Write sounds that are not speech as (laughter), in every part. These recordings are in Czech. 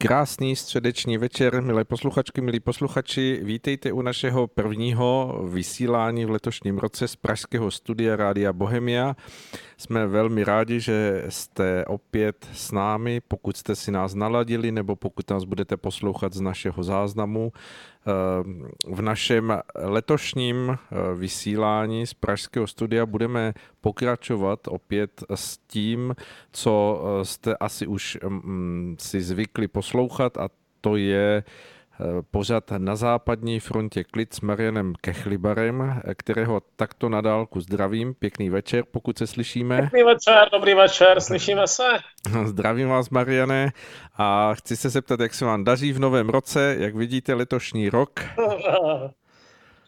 Krásný středeční večer, milé posluchačky, milí posluchači. Vítejte u našeho prvního vysílání v letošním roce z Pražského studia Rádia Bohemia. Jsme velmi rádi, že jste opět s námi, pokud jste si nás naladili nebo pokud nás budete poslouchat z našeho záznamu. V našem letošním eh, vysílání z Pražského studia budeme pokračovat opět s tím, co eh, jste asi už mm, si zvykli poslouchat a to je Eh, pořad na západní frontě klid s Marianem Kechlibarem, kterého takto na dálku zdravím. Pěkný večer, pokud se slyšíme. Pěkný večer, dobrý večer, slyšíme se. (laughs) Zdravím vás, Mariane, a chci se zeptat, jak se vám daří v novém roce, jak vidíte letošní rok. (laughs)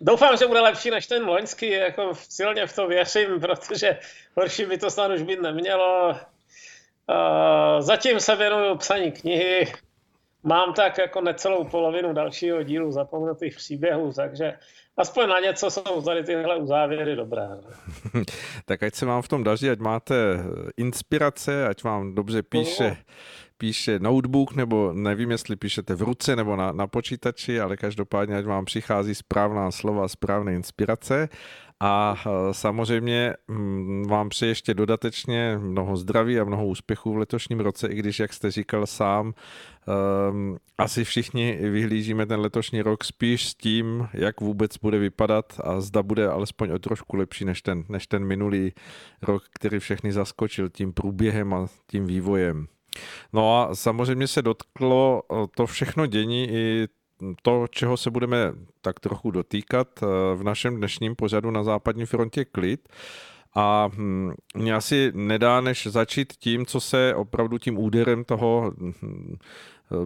Doufám, že bude lepší než ten loňský, jako silně v to věřím, protože horší by to snad už být nemělo. Eh, zatím se věnuju psaní knihy, mám tak jako necelou polovinu dalšího dílu zapomenutých příběhů, takže aspoň na něco jsou tady tyhle uzávěry dobré. (laughs) tak ať se vám v tom daří, ať máte inspirace, ať vám dobře píše, píše notebook, nebo nevím, jestli píšete v ruce nebo na, na počítači, ale každopádně, ať vám přichází správná slova, správné inspirace a e, samozřejmě mm, vám přeji ještě dodatečně mnoho zdraví a mnoho úspěchů v letošním roce, i když, jak jste říkal sám, um, asi všichni vyhlížíme ten letošní rok spíš s tím, jak vůbec bude vypadat a zda bude alespoň o trošku lepší než ten, než ten minulý rok, který všechny zaskočil tím průběhem a tím vývojem. No a samozřejmě se dotklo e, to všechno dění i to, čeho se budeme tak trochu dotýkat eh, v našem dnešním pořadu na západní frontě klid. A hm, mě asi nedá, než začít tím, co se opravdu tím úderem toho hm,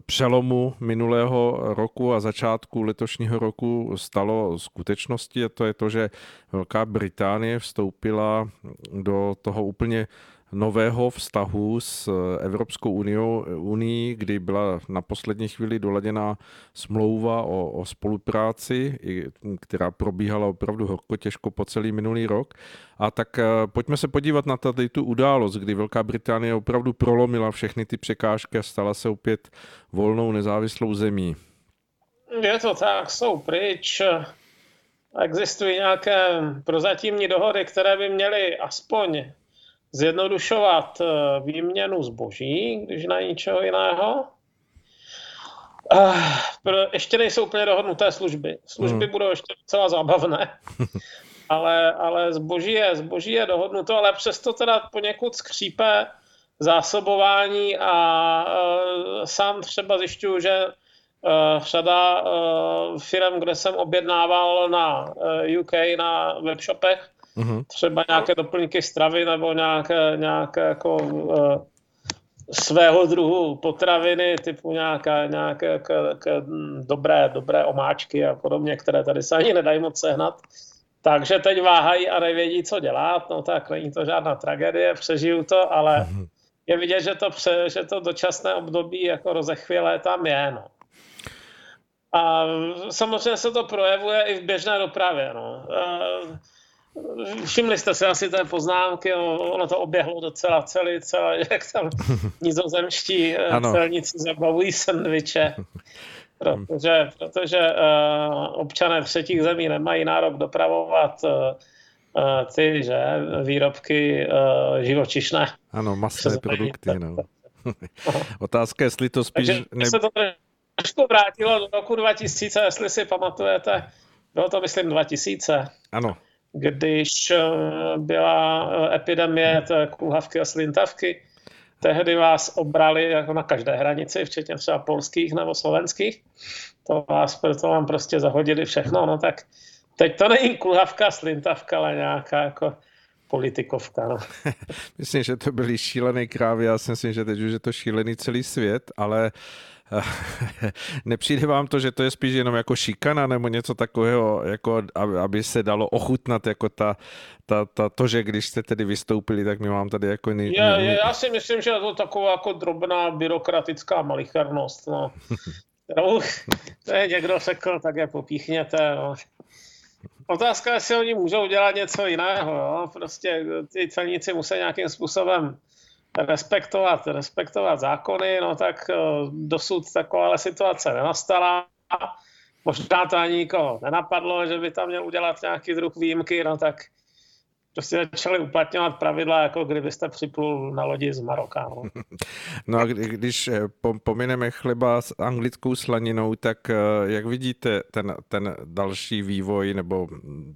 přelomu minulého roku a začátku letošního roku stalo skutečnosti a to je to, že Velká Británie vstoupila do toho úplně nového vztahu s Evropskou uniou, unii, kdy byla na poslední chvíli doladěná smlouva o, o spolupráci, která probíhala opravdu horko těžko po celý minulý rok. A tak eh, pojďme se podívat na tady tu událost, kdy Velká Británie opravdu prolomila všechny ty překážky a stala se opět volnou nezávislou zemí. Je to tak, jsou pryč. Existují nějaké prozatímní dohody, které by měly aspoň zjednodušovat eh, výměnu zboží, když na ničeho jiného. Eh, ještě nejsou úplně dohodnuté služby. Služby hmm. budou ještě docela zábavné. (laughs) ale, ale zboží, je, zboží je dohodnuto, ale přesto teda poněkud skřípe zásobování a uh, sám třeba zjišťuju, že uh, řada uh, firm, kde jsem objednával na uh, UK na webshopech, Mm-hmm. Třeba nějaké doplňky stravy nebo nějaké, nějaké jako uh, svého druhu potraviny, typu nějaké, nějaké k, k, dobré, dobré omáčky a podobně, které tady se ani nedají moc sehnat. Takže teď váhají a nevědí, co dělat. No tak není to žádná tragédie, přežiju to, ale mm-hmm. je vidět, že to, pře, že to dočasné období jako rozechvělé tam je. No. A samozřejmě se to projevuje i v běžné dopravě. No. Všimli jste si asi té poznámky, ono to oběhlo docela celý, celý (laughs) jak tam nizozemští eh, ano. celníci zabavují sendviče, (laughs) protože, protože uh, občané třetích zemí nemají nárok dopravovat uh, ty, že, výrobky uh, živočišné. Ano, masné produkty, no. (laughs) Otázka, jestli to spíš... Takže ne... se to trošku vrátilo do roku 2000, jestli si pamatujete, bylo to myslím 2000. Ano když eh, byla eh, epidemie té kulhavky a slintavky, tehdy vás obrali jako na každé hranici, včetně třeba polských nebo slovenských. To vás proto vám prostě zahodili všechno. No tak teď to není kulhavka, slintavka, ale nějaká jako politikovka. No. (laughs) myslím, že to byly šílené krávy, já si myslím, že teď už je to šílený celý svět, ale uh, (laughs) nepřijde vám to, že to je spíš jenom jako šikana nebo něco takového, jako aby se dalo ochutnat jako ta, ta, ta, to, že když jste tedy vystoupili, tak my vám tady jako... Ne, je, je, já si myslím, že je to taková jako drobná byrokratická malichernost, no. (laughs) kterou to je někdo řekl, tak je popíchněte, no. Otázka je, jestli oni můžou dělat něco jiného. Jo? Prostě ty celníci musí nějakým způsobem respektovat, respektovat zákony, no tak eh, dosud taková situace nenastala. Možná to ani nikoho nenapadlo, že by tam měl udělat nějaký druh výjimky, no tak prostě začali uplatňovat pravidla, jako kdybyste připlul na lodi z Maroka. No, (laughs) no a když eh, pomineme chleba s anglickou slaninou, tak eh, jak vidíte ten, ten další vývoj, nebo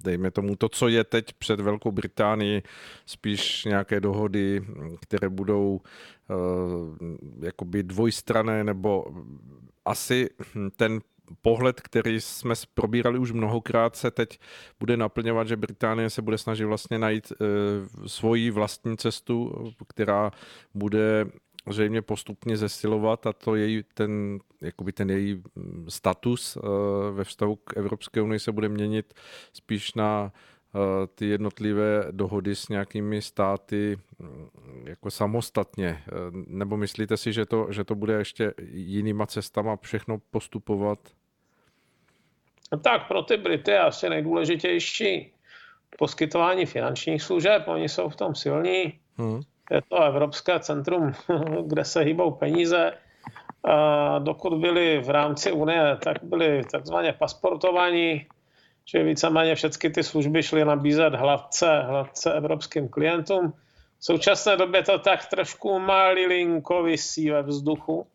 dejme tomu to, co je teď před Velkou Británií, spíš nějaké dohody, které budou uh, jakoby dvojstrané, nebo asi ten pohled, který jsme probírali už mnohokrát, se teď bude naplňovat, že Británie se bude snažit vlastně najít e, svoji vlastní cestu, která bude zřejmě postupně zesilovat a to její, ten, jakoby ten její status e, ve vztahu k Evropské unii se bude měnit spíš na ty jednotlivé dohody s nějakými státy jako samostatně. Nebo myslíte si, že to, že to bude ještě jinýma cestama všechno postupovat? Tak pro ty Brity je asi nejdůležitější poskytování finančních služeb. Oni jsou v tom silní. Hmm. Je to Evropské centrum, (laughs) kde se hýbou peníze. A dokud byli v rámci Unie, tak byli takzvaně pasportovaní, čili víceméně všechny ty služby šly nabízet hladce, hladce evropským klientům. V současné době to tak trošku malilinko vysí ve vzduchu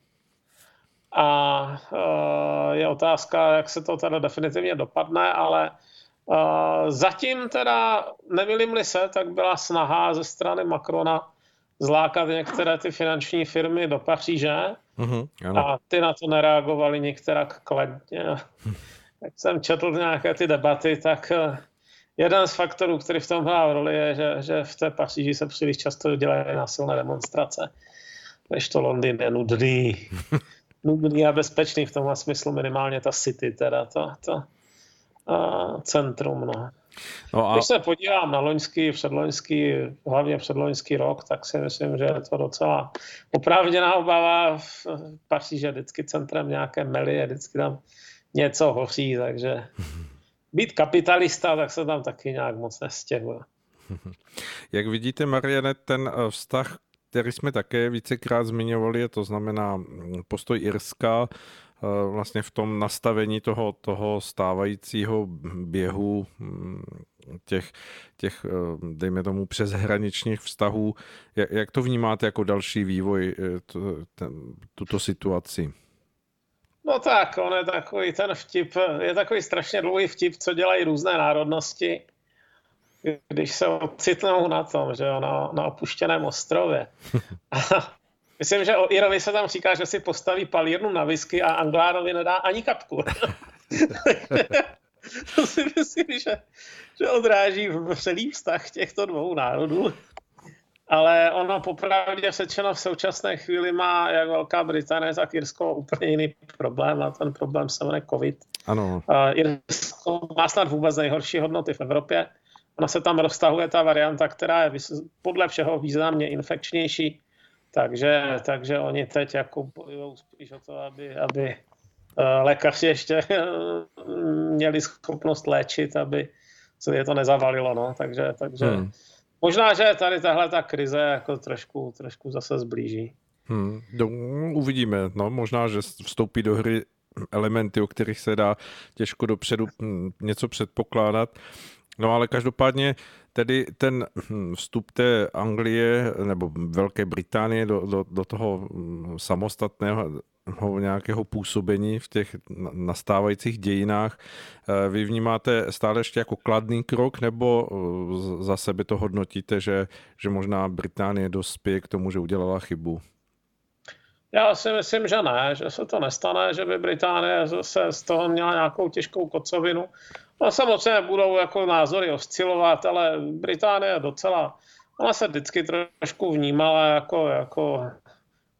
a eh, je otázka, jak se to teda definitivně dopadne, ale eh, zatím teda, nevím se, tak byla snaha ze strany Macrona zlákat některé ty finanční firmy do Paříže uh-huh, a ty na to nereagovali některak kladně. Jak jsem četl nějaké ty debaty, tak eh, jeden z faktorů, který v tom hrál roli, je, že, že v té Paříži se příliš často dělají násilné demonstrace, než to Londýn je nudný. (laughs) nudný a bezpečný v tomhle smyslu minimálně ta city, teda to, to a centrum. No. No a... Když se podívám na loňský, předloňský, hlavně předloňský rok, tak si myslím, že je to docela oprávněná obava. V Paříži vždycky centrem nějaké mely, je vždycky tam něco hoří, takže být kapitalista, tak se tam taky nějak moc nestěhuje. (laughs) Jak vidíte, Mariane, ten eh, vztah který jsme také vícekrát zmiňovali, to znamená mm, postoj Irska eh, vlastně v tom nastavení toho, toho stávajícího běhu mm, těch, těch, eh, dejme tomu, přeshraničních vztahů. Jak to vnímáte jako další vývoj tuto situaci? No tak, on je takový ten vtip, je takový strašně dlouhý vtip, co dělají různé národnosti když se ocitnou na tom, že jo, na, na opuštěném ostrově. (laughs) A myslím, že o Irovi se tam říká, že si postaví palírnu na whisky a Anglárovi nedá ani kapku. (laughs) (laughs) to si myslím, že, že odráží celý vztah těchto dvou národů. Ale ono popravdě sečeno v současné chvíli má jak Velká Británie, tak Irsko úplně jiný problém a ten problém se jmenuje COVID. Ano. Irsko má snad vůbec nejhorší hodnoty v Evropě Ona se tam roztahuje ta varianta, která je podle všeho významně infekčnější, takže, takže oni teď jako bojují spíš o to, aby, aby eh, lékaři ještě eh, měli schopnost léčit, aby se je to nezavalilo, no. takže, takže hmm. Možná, že tady tahle ta krize jako trošku, trošku zase zblíží. Hmm. Do, uvidíme, no, možná, že vstoupí do hry elementy, o kterých se dá těžko dopředu hm, něco předpokládat. No ale každopádně tedy ten hm, vstup té Anglie nebo Velké Británie do, do, do toho hm, samostatného nějakého působení v těch nastávajících dějinách. Eh, vy vnímáte stále ještě jako kladný krok, nebo eh, za sebe to hodnotíte, že, že možná Británie dospěje k tomu, že udělala chybu? Já si myslím, že ne, že se to nestane, že by Británie se z toho měla nějakou těžkou kocovinu. No samozřejmě budou jako názory oscilovat, ale Británie docela, ona se vždycky trošku vnímala jako, jako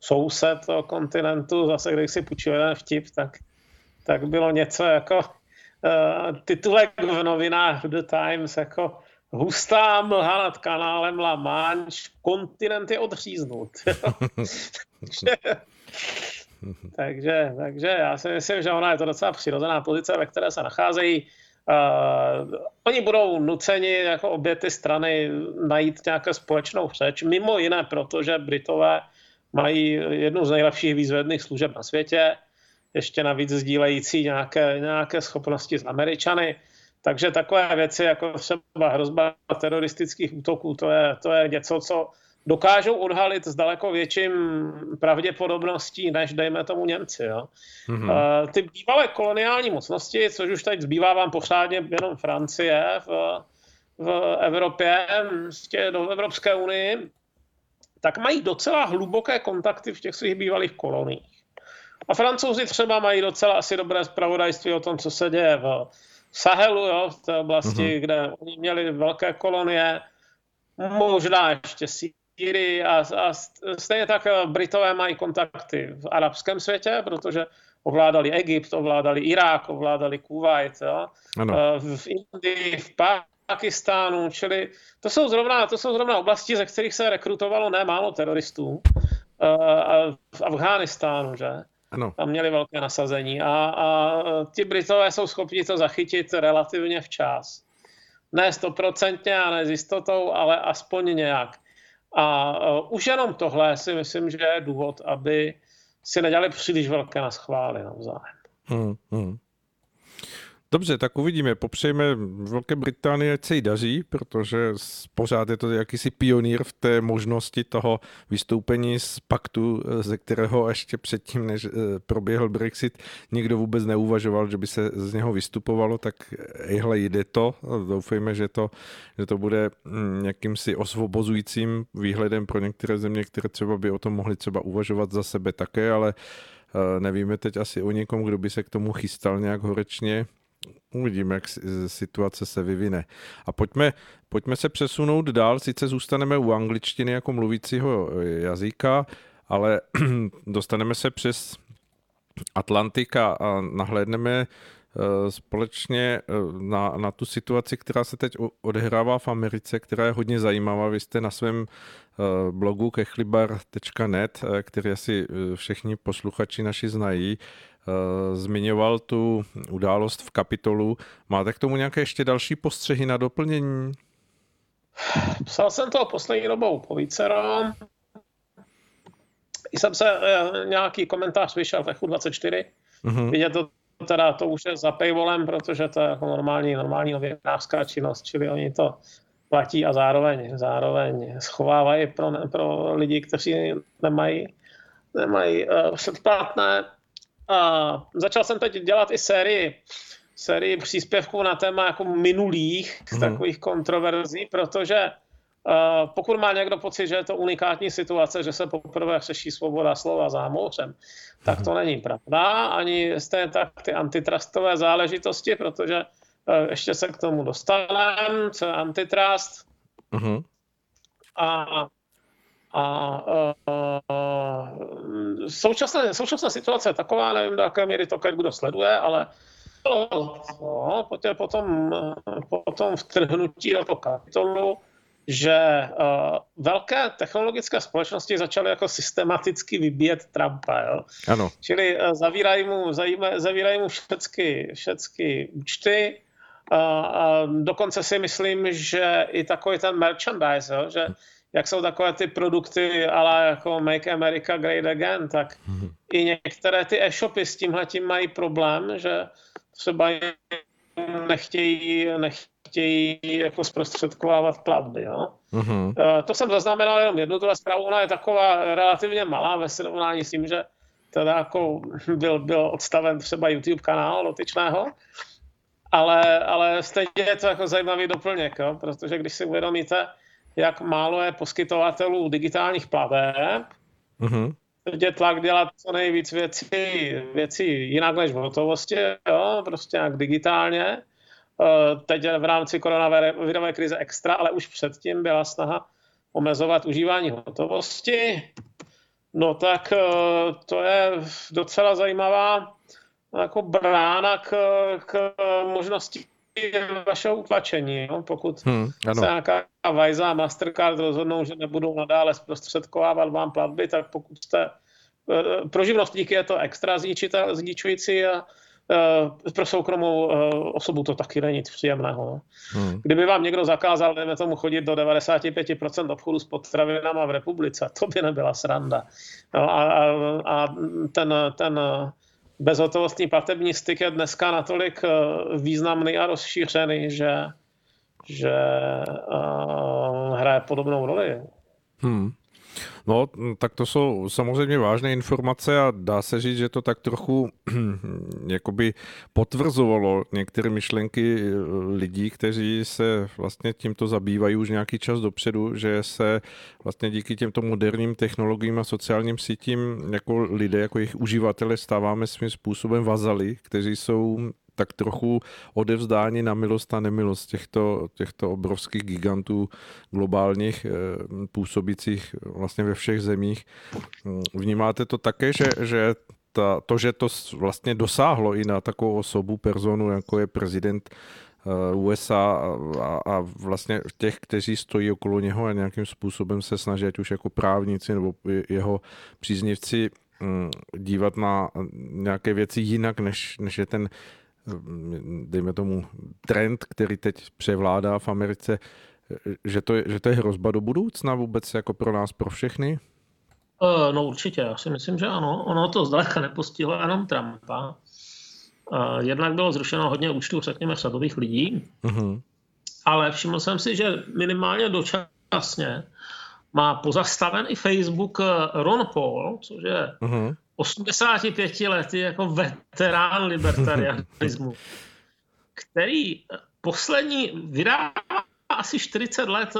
soused toho kontinentu, zase když si půjčil jeden vtip, tak, tak bylo něco jako uh, titulek v novinách The Times, jako hustá mlha nad kanálem La Manche, kontinent je odříznut. (laughs) takže, takže, já si myslím, že ona je to docela přirozená pozice, ve které se nacházejí Uh, oni budou nuceni jako obě ty strany najít nějaké společnou řeč, mimo jiné proto, že Britové mají jednu z nejlepších výzvedných služeb na světě, ještě navíc sdílející nějaké, nějaké schopnosti s Američany. Takže takové věci jako třeba hrozba teroristických útoků, to je, to je něco, co dokážou odhalit s daleko větším pravděpodobností, než dejme tomu Němci. Jo. Mm-hmm. Ty bývalé koloniální mocnosti, což už teď zbývá vám pořádně jenom Francie v, v Evropě, prostě do Evropské unii, tak mají docela hluboké kontakty v těch svých bývalých koloniích. A francouzi třeba mají docela asi dobré zpravodajství o tom, co se děje v Sahelu, jo, v té oblasti, mm-hmm. kde oni měli velké kolonie, možná ještě Syrii a, a stejně tak eh, Britové mají kontakty v arabském světě, protože ovládali Egypt, ovládali Irák, ovládali Kuwait, jo? Ano. Eh, v Indii, v Pakistánu, čili to jsou, zrovna, to jsou zrovna oblasti, ze kterých se rekrutovalo nemálo teroristů. Eh, v Afghánistánu, že? Ano. Tam měli velké nasazení a, a ti Britové jsou schopni to zachytit relativně včas. Ne stoprocentně a ne s jistotou, ale aspoň nějak. A uh, už jenom tohle si myslím, že je důvod, aby si nedělali příliš velké naschvály navzájem. Hmm, hmm. Dobře, tak uvidíme. Popřejme Velké Británii, ať se jí daří, protože pořád je to jakýsi pionýr v té možnosti toho vystoupení z paktu, ze kterého ještě předtím, než eh, proběhl Brexit, nikdo vůbec neuvažoval, že by se z něho vystupovalo, tak ejhle, jde to. Doufejme, že to, že to bude hm, jakýmsi osvobozujícím výhledem pro některé země, které třeba by o tom mohly třeba uvažovat za sebe také, ale eh, nevíme teď asi o někom, kdo by se k tomu chystal nějak horečně. Uvidíme, jak situace se vyvine. A pojďme, pojďme se přesunout dál. Sice zůstaneme u angličtiny jako mluvícího jazyka, ale (clears throat) dostaneme se přes Atlantika a nahlédneme eh, společně eh, na, na tu situaci, která se teď odehrává v Americe, která je hodně zajímavá. Vy jste na svém eh, blogu kechlibar.net, který asi všichni posluchači naši znají, Eh, zmiňoval tu událost v kapitolu. Máte k tomu nějaké ještě další postřehy na doplnění? Psal jsem to poslední dobou po vícero. Jsem se eh, nějaký komentář vyšel v Echu 24. Mm-hmm. Vidět to teda to už je za paywallem, protože to je jako normální, normální novinářská činnost, čili oni to platí a zároveň, zároveň schovávají pro, pro lidi, kteří nemají, nemají uh, předplatné. A začal jsem teď dělat i sérii, sérii příspěvků na téma jako minulých mm. takových kontroverzí, protože Uh, pokud má někdo pocit, že je to unikátní situace, že se poprvé řeší svoboda slova za mořem, tak to mhm. není pravda. Ani stejně tak ty antitrustové záležitosti, protože uh, ještě se k tomu dostaneme, co je antitrust. Uh-huh. A a uh, současná, současná situace je taková, nevím, do jaké míry to kdo sleduje, ale no, potom, potom vtrhnutí do toho kapitolu, že uh, velké technologické společnosti začaly jako systematicky vybíjet Trumpa. Jo? Ano. Čili uh, zavírají mu, zavírají mu všechny, všechny účty, uh, a dokonce si myslím, že i takový ten merchandise, jo? že jak jsou takové ty produkty, ale jako Make America Great Again, tak mm-hmm. i některé ty e-shopy s tímhle tím mají problém, že třeba nechtějí, nechtějí jako zprostředkovávat platby. Jo? Mm-hmm. To jsem zaznamenal jenom jednu tuhle zprávu, ona je taková relativně malá ve srovnání s tím, že teda jako byl, byl odstaven třeba YouTube kanál dotyčného, ale, ale stejně je to jako zajímavý doplněk, jo? protože když si uvědomíte, jak málo je poskytovatelů digitálních plateb. Mm-hmm. Teď je tlak dělat co nejvíc věcí, věcí jinak než v hotovosti, jo, prostě jak digitálně. Eh, teď je v rámci koronavirové krize extra, ale už předtím byla snaha omezovat užívání hotovosti. No tak eh, to je docela zajímavá jako brána k, k možnosti vašeho utlačení. Jo? Pokud hmm, ano. se nějaká Visa a Mastercard rozhodnou, že nebudou nadále zprostředkovávat vám platby, tak pokud jste eh, pro živnostníky je to extra zničující a uh, pro soukromou uh, osobu to taky není nic příjemného. No. Hmm. Kdyby vám někdo zakázal, dejme tomu, chodit do 95% obchodu s potravinama v republice, to by nebyla sranda. No, a, a, a ten, ten bezhotovostní platební styk je dneska natolik významný a rozšířený, že, že uh, hraje podobnou roli. Hmm. No, tak to jsou samozřejmě vážné informace a dá se říct, že to tak trochu (clears throat) jakoby potvrzovalo některé myšlenky eh, lidí, kteří se vlastně tímto zabývají už nějaký čas dopředu, že se vlastně díky těmto moderním technologiím a sociálním sítím jako lidé, jako jejich uživatelé stáváme svým způsobem vazali, kteří jsou tak trochu odevzdání na milost a nemilost těchto, těchto obrovských gigantů globálních eh, působících vlastně ve všech zemích. Vnímáte to také, že, že ta, to, že to vlastně dosáhlo i na takovou osobu, personu, jako je prezident eh, USA a, a vlastně těch, kteří stojí okolo něho a nějakým způsobem se snaží, ať už jako právníci nebo jeho příznivci, mm, dívat na nějaké věci jinak, než, než je ten dejme tomu, trend, který teď převládá v Americe, že to, je, že to je hrozba do budoucna vůbec jako pro nás, pro všechny? Uh, no určitě, já si myslím, že ano. Ono to zdaleka nepostihlo jenom Trumpa. Jednak bylo zrušeno hodně účtů, řekněme, sadových lidí, uh-huh. ale všiml jsem si, že minimálně dočasně má pozastaven i Facebook Ron Paul, což je uh-huh. 85 lety jako veterán libertarianismu, (laughs) který poslední vydá asi 40 let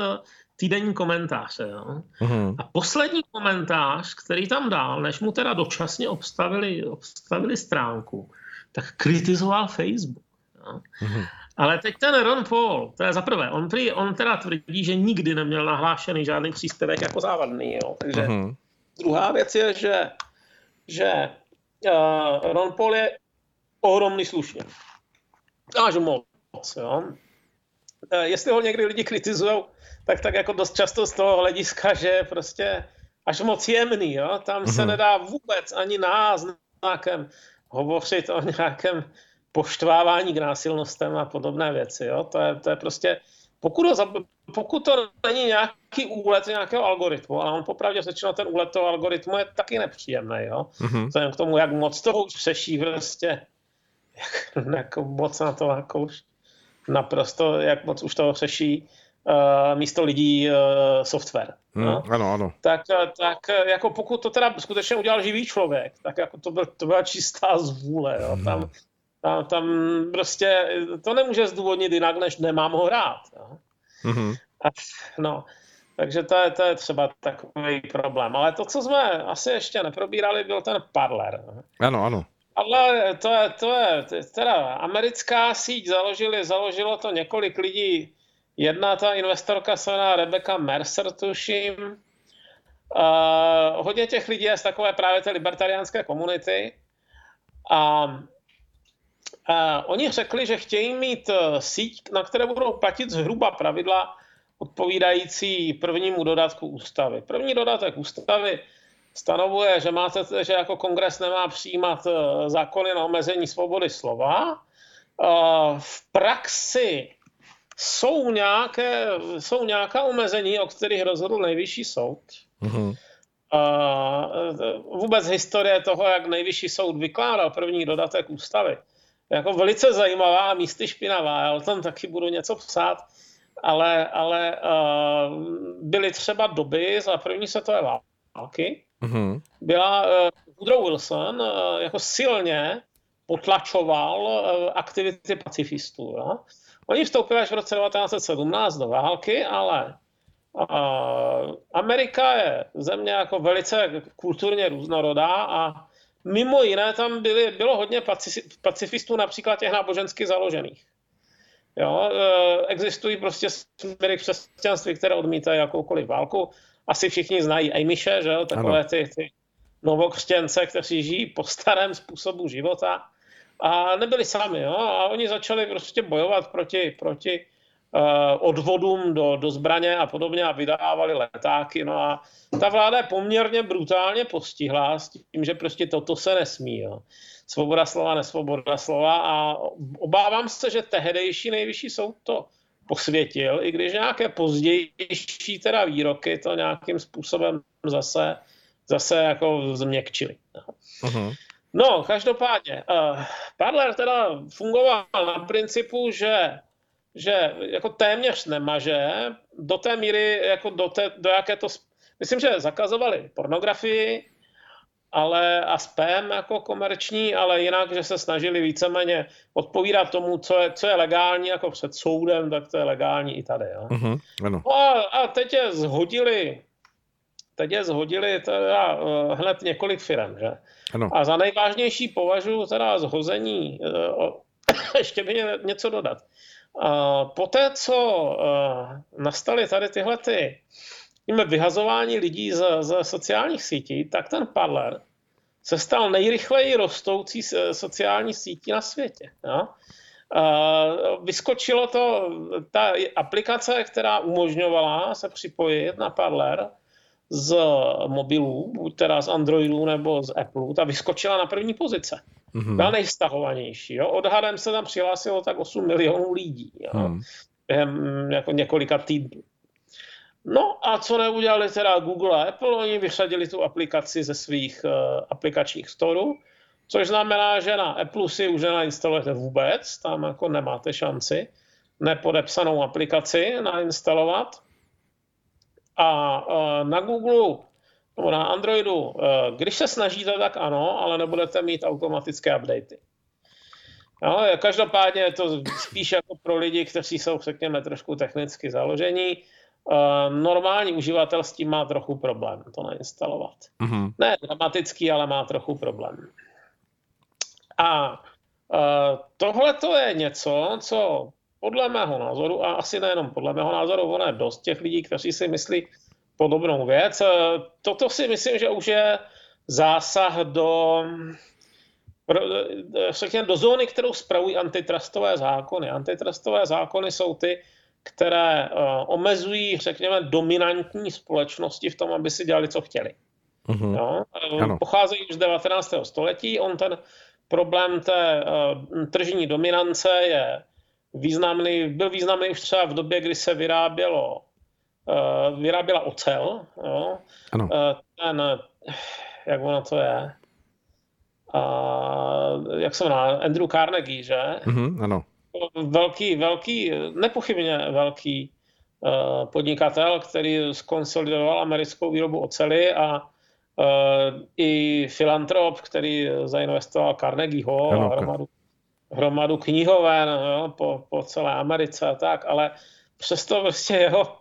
týdenní komentáře. Jo? Uh-huh. A poslední komentář, který tam dal, než mu teda dočasně obstavili, obstavili stránku, tak kritizoval Facebook. Jo? Uh-huh. Ale teď ten Ron Paul, to je za prvé, on, prý, on teda tvrdí, že nikdy neměl nahlášený žádný příspěvek jako závadný. Jo? Takže uh-huh. druhá věc je, že že uh, Ron Paul je ohromný slušně. Až moc, jo. Uh, jestli ho někdy lidi kritizují, tak tak jako dost často z toho hlediska, že je prostě až moc jemný, jo. Tam mm-hmm. se mhm. nedá vůbec ani náznakem hovořit o nějakém poštvávání k násilnostem a podobné věci, jo. To je, to je prostě pokud, ho, pokud to není nějaký úlet nějakého algoritmu, ale on popravdě řečeno ten úlet toho algoritmu je taky nepříjemný, jo? Mm-hmm. k tomu, jak moc toho už přeší prostě, jak, (laughs) jak moc na to jako už naprosto, jak moc už toho řeší uh, místo lidí uh, software. Mm, no? Ano, ano. Tak, tak jako pokud to teda skutečně udělal živý člověk, tak jako to, byl, to byla čistá zvůle. Jo? Tam, mm tam, tam prostě to nemůže zdůvodnit jinak, než nemám ho rád. Jo. Mm-hmm. A, no, takže to je, to je třeba takový problém. Ale to, co jsme asi ještě neprobírali, byl ten Parler. Ano, ano. Ale to je, to je teda americká síť, založili, založilo to několik lidí. Jedna ta investorka se jmenuje Rebecca Mercer, tuším. Uh, hodně těch lidí je z takové právě té libertariánské komunity. A oni řekli, že chtějí mít eh, síť, na které budou platit zhruba pravidla odpovídající prvnímu dodatku ústavy. První dodatek ústavy stanovuje, že, máte, že jako kongres nemá přijímat eh, zákony na omezení svobody slova. Eh, v praxi jsou, nějaké, jsou nějaká omezení, o kterých rozhodl nejvyšší soud. Mm-hmm. Vůbec historie toho, jak nejvyšší soud vykládal první dodatek ústavy jako velice zajímavá a místy špinavá. Já o tom taky budu něco psát, ale, ale uh, byly třeba doby za první světové války. Mm-hmm. Byla uh, Woodrow Wilson uh, jako silně potlačoval uh, aktivity pacifistů. Jo? Oni vstoupili až v roce 1917 do války, ale uh, Amerika je země jako velice kulturně různorodá a Mimo jiné tam byly, bylo hodně pacifistů, například těch nábožensky založených. Jo, e, existují prostě směry křesťanství, které odmítají jakoukoliv válku. Asi všichni znají Amiše, že jo, takové ty, ty novokřtěnce, kteří žijí po starém způsobu života. A nebyli sami, jo, a oni začali prostě bojovat proti, proti odvodům do, do zbraně a podobně a vydávali letáky. No a ta vláda je poměrně brutálně postihla s tím, že prostě toto se nesmí. Jo. Svoboda slova, nesvoboda slova a obávám se, že tehdejší nejvyšší soud to posvětil, i když nějaké pozdější teda výroky to nějakým způsobem zase, zase jako změkčili. Uh-huh. No, každopádně, uh, Parler teda fungoval na principu, že, že jako téměř nemaže, do té míry, jako do, té, do jaké to, myslím, že zakazovali pornografii, ale a spam jako komerční, ale jinak, že se snažili víceméně odpovídat tomu, co je, co je legální jako před soudem, tak to je legální i tady. Jo. Uh-huh, ano. No a, a teď je zhodili, teď je zhodili teda uh, hned několik firm, že? Ano. A za nejvážnější považuji teda zhození, uh, (coughs) ještě by něco dodat. Poté, co uh, nastaly tady tyhle ty vyhazování lidí z, z sociálních sítí, tak ten Parler se stal nejrychleji rostoucí sociální sítí na světě. Jo? Vyskočilo to, ta aplikace, která umožňovala se připojit na Parler z mobilů, buď teda z Androidu nebo z Apple, ta vyskočila na první pozice. Mm-hmm. Byla nejstahovanější. Jo? Odhadem se tam přihlásilo tak 8 milionů lidí. Jo? Mm. Během jako několika týdnů. No a co neudělali teda Google a Apple, oni vyřadili tu aplikaci ze svých uh, aplikačních storů, což znamená, že na Apple si už nainstalujete vůbec, tam jako nemáte šanci nepodepsanou aplikaci nainstalovat. A uh, na Google nebo na Androidu, uh, když se snažíte, tak ano, ale nebudete mít automatické updaty. No, každopádně je to spíš jako pro lidi, kteří jsou, řekněme, trošku technicky založení Uh, normální uživatel s tím má trochu problém to nainstalovat. Mm-hmm. Ne dramatický, ale má trochu problém. A tohle to je něco, co podle mého názoru, a asi nejenom podle mého názoru, ono je dost těch lidí, kteří si myslí podobnou věc. Uh, toto si myslím, že už je zásah do řekněme, do zóny, kterou spravují antitrustové zákony. Antitrustové zákony jsou ty, které uh, omezují, řekněme, dominantní společnosti v tom, aby si dělali, co chtěli. Uh-huh. Jo? Uh, pocházejí už z 19. století. On ten problém té uh, tržní dominance je významný, byl významný už třeba v době, kdy se vyrábělo, uh, vyráběla ocel. Jo? Ano. Uh, ten, jak ono to je, uh, jak se jmenuje, Andrew Carnegie, že? Uh-huh, ano velký, velký, nepochybně velký uh, podnikatel, který skonsolidoval americkou výrobu ocely a uh, i filantrop, který zainvestoval Carnegieho a hromadu, hromadu knihoven jo, po, po celé Americe a tak, ale přesto prostě jeho,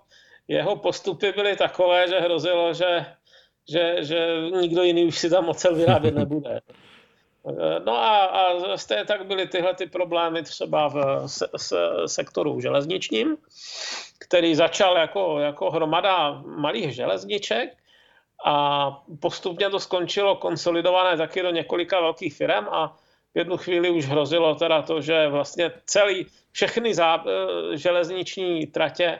jeho postupy byly takové, že hrozilo, že, že, že nikdo jiný už si tam ocel vyrábět nebude. (laughs) No a, a stejně tak byly tyhle ty problémy třeba v se, se, sektoru železničním, který začal jako, jako hromada malých železniček a postupně to skončilo konsolidované taky do několika velkých firm a v jednu chvíli už hrozilo teda to, že vlastně celý, všechny zá, e, železniční tratě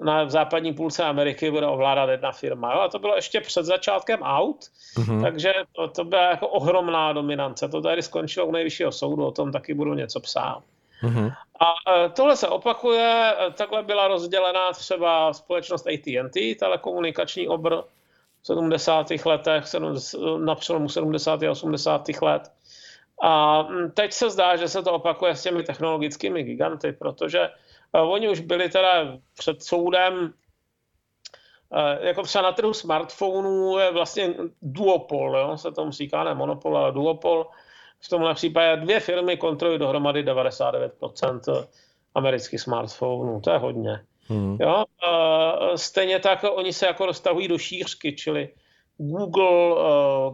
na v západní půlce Ameriky bude ovládat jedna firma. Jo? A to bylo ještě před začátkem aut, mm-hmm. takže to, to byla jako ohromná dominance. To tady skončilo u nejvyššího soudu, o tom taky budu něco psát. Mm-hmm. A e, tohle se opakuje, e, takhle byla rozdělená třeba společnost AT&T, telekomunikační obr v 70. letech, na přelomu 70. a 80. let. A teď se zdá, že se to opakuje s těmi technologickými giganty, protože Oni už byli teda před soudem, jako třeba na trhu smartphonů je vlastně duopol, jo? se tomu říká, ne monopol, ale duopol. V tomhle případě dvě firmy kontrolují dohromady 99% amerických smartphonů, to je hodně. Hmm. Jo? Stejně tak oni se jako roztahují do šířky, čili Google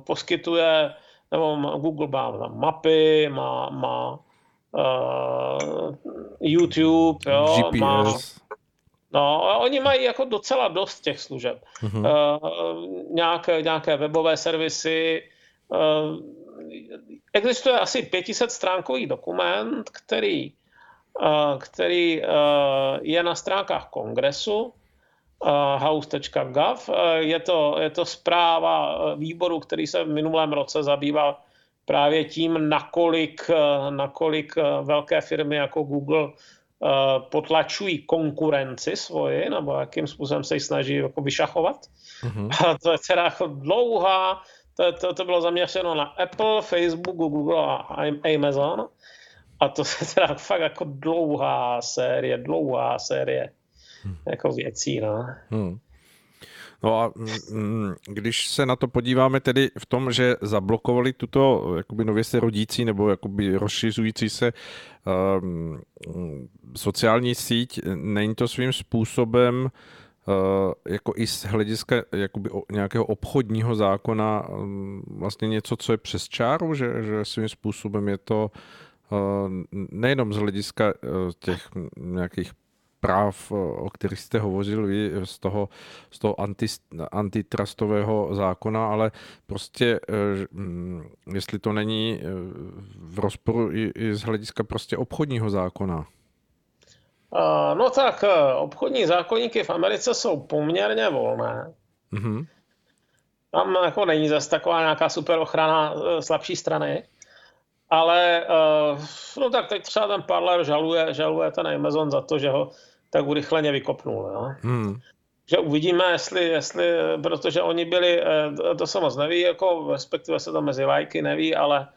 poskytuje, nebo Google má mapy, má, má uh, YouTube, jo, GPS. Má, No, oni mají jako docela dost těch služeb. Uh-huh. Uh, nějaké, nějaké webové servisy. Uh, existuje asi 500 stránkový dokument, který který je na stránkách kongresu house.gov. Je to, je to zpráva výboru, který se v minulém roce zabýval právě tím, nakolik, nakolik velké firmy jako Google potlačují konkurenci svoji, nebo jakým způsobem se ji snaží jako vyšachovat. Mm-hmm. A to je teda jako dlouhá, to, to, to bylo zaměřeno na Apple, Facebook, Google a Amazon. A to je teda fakt jako dlouhá série, dlouhá série. Jako věcí. No. Hmm. No a mm, když se na to podíváme tedy v tom, že zablokovali tuto jakoby nově se rodící nebo jakoby rozšiřující se um, sociální síť, není to svým způsobem uh, jako i z hlediska jakoby nějakého obchodního zákona um, vlastně něco, co je přes čáru, že, že svým způsobem je to uh, nejenom z hlediska uh, těch nějakých práv, o kterých jste hovořil vy, z toho, z toho anti, antitrustového zákona, ale prostě, eh, mm, jestli to není eh, v rozporu i, i z hlediska prostě obchodního zákona. No tak eh, obchodní zákonníky v Americe jsou poměrně volné. Mm-hmm. Tam jako není zase taková nějaká super ochrana slabší strany. Ale no tak teď třeba ten Parler žaluje, žaluje ten Amazon za to, že ho tak urychleně vykopnul. Jo? Hmm. Že uvidíme, jestli, jestli, protože oni byli, eh, to se moc neví, jako respektive se to mezi lajky neví, ale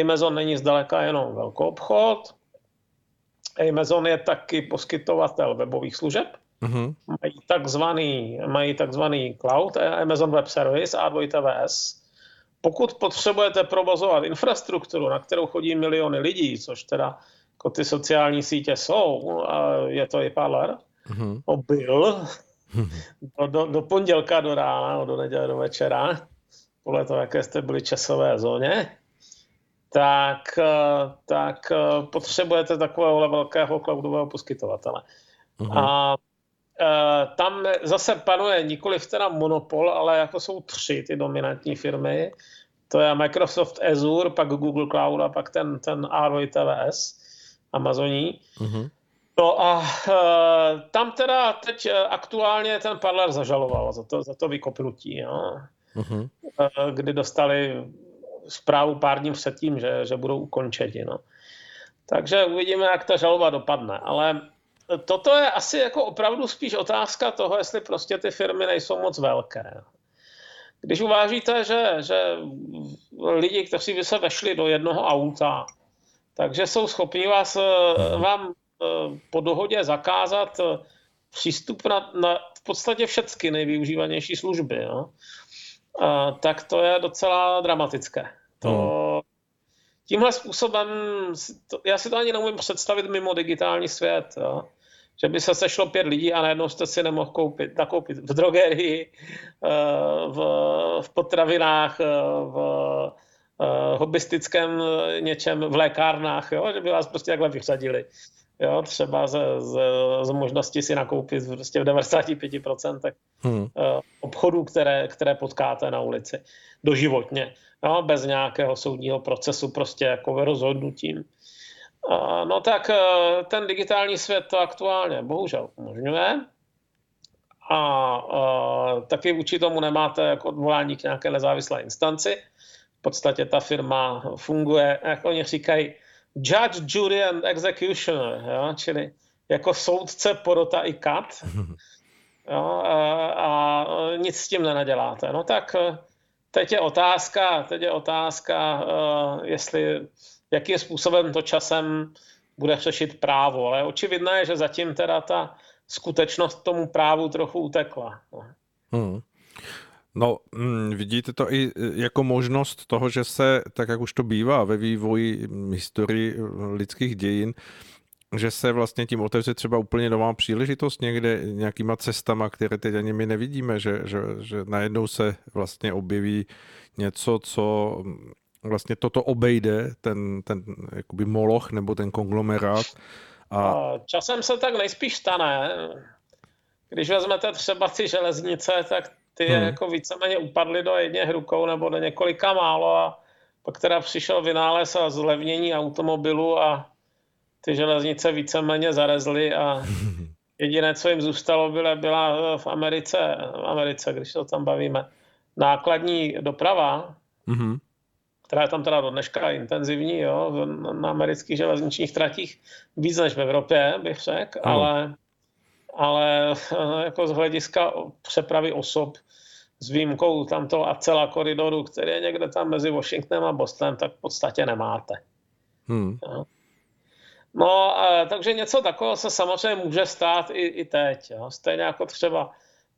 Amazon není zdaleka jenom velkou obchod. Amazon je taky poskytovatel webových služeb. Mm-hmm. Mají, takzvaný, mají takzvaný cloud, eh, Amazon Web Service, A2TVS. Pokud potřebujete provozovat infrastrukturu, na kterou chodí miliony lidí, což teda jako ty sociální sítě jsou, a je to i Parler, mm-hmm. no byl, (laughs) do, do, do pondělka do rána, no, do neděle do večera, podle toho, jaké jste byli časové zóně, tak, eh, tak eh, potřebujete takového velkého cloudového poskytovatele. Mm-hmm. A e, tam zase panuje nikoli teda monopol, ale jako jsou tři ty dominantní firmy. To je Microsoft Azure, pak Google Cloud a pak ten, ten AWS. Amazoní. Mm-hmm. No a uh, tam teda teď e, aktuálně ten Parler zažaloval za to, za to vykopnutí, jo. Mm-hmm. Uh, kdy dostali zprávu pár dní předtím, že, že budou ukončeni. No. Takže uvidíme, jak ta žaloba dopadne. Ale toto je asi jako opravdu spíš otázka toho, jestli prostě ty firmy nejsou moc velké. Když uvážíte, že, že lidi, kteří by se vešli do jednoho auta, takže jsou schopni vás, eh, vám eh, po dohodě zakázat eh, přístup na, na v podstatě všechny nejvyužívanější služby. Jo? A, tak to je docela dramatické. To, hmm. Tímhle způsobem, já si to ani neumím představit mimo digitální svět. Jo? Že by se sešlo pět lidí a najednou jste si nemohl koupit, nakoupit v drogerii, v, v potravinách, v uh, hobbystickém eh, něčem v lékárnách, jo? že by vás prostě takhle vyřadili. Jo, třeba z, z, z možnosti si nakoupit prostě v 95% hmm. uh, obchodů, které, které potkáte na ulici doživotně, jo, bez nějakého soudního procesu, prostě jako rozhodnutím. Uh, no tak uh, ten digitální svět to aktuálně bohužel umožňuje a taky vůči tomu nemáte jako odvolání k nějaké nezávislé instanci, podstatě ta firma funguje, jak oni říkají, judge, jury and executioner, jo? čili jako soudce, porota i kat. (laughs) Jo? A, a nic s tím nenaděláte. No tak eh, teď je otázka, teď je otázka, uh, jestli, jakým způsobem to časem bude řešit právo. Ale očividné je, že zatím teda ta skutečnost tomu právu trochu utekla. Hmm. No, mm, vidíte to i e, jako možnost toho, že se, tak jak už to bývá ve vývoji historii lidských dějin, že se vlastně tím otevře třeba úplně nová příležitost někde nějakýma cestama, které teď ani my nevidíme, že, že, že najednou se vlastně objeví něco, co vlastně toto obejde, ten, ten jakoby moloch nebo ten konglomerát. A... Časem se tak nejspíš stane. Když vezmete třeba ty železnice, tak ty hmm. jako víceméně upadly do jedněch rukou nebo do několika málo a pak teda přišel vynález a zlevnění automobilu a ty železnice víceméně zarezly a (laughs) jediné, co jim zůstalo, byla, byla v Americe, v Americe, když se tam bavíme, nákladní doprava, mm-hmm. která je tam teda do dneška intenzivní, jo, na amerických železničních tratích víc než v Evropě, bych řekl, ale, ale (laughs) jako z hlediska přepravy osob s výjimkou tamto Acela koridoru, který je někde tam mezi Washingtonem a Bostonem, tak v podstatě nemáte. Hmm. No, takže něco takového se samozřejmě může stát i, i teď. Jo. Stejně jako třeba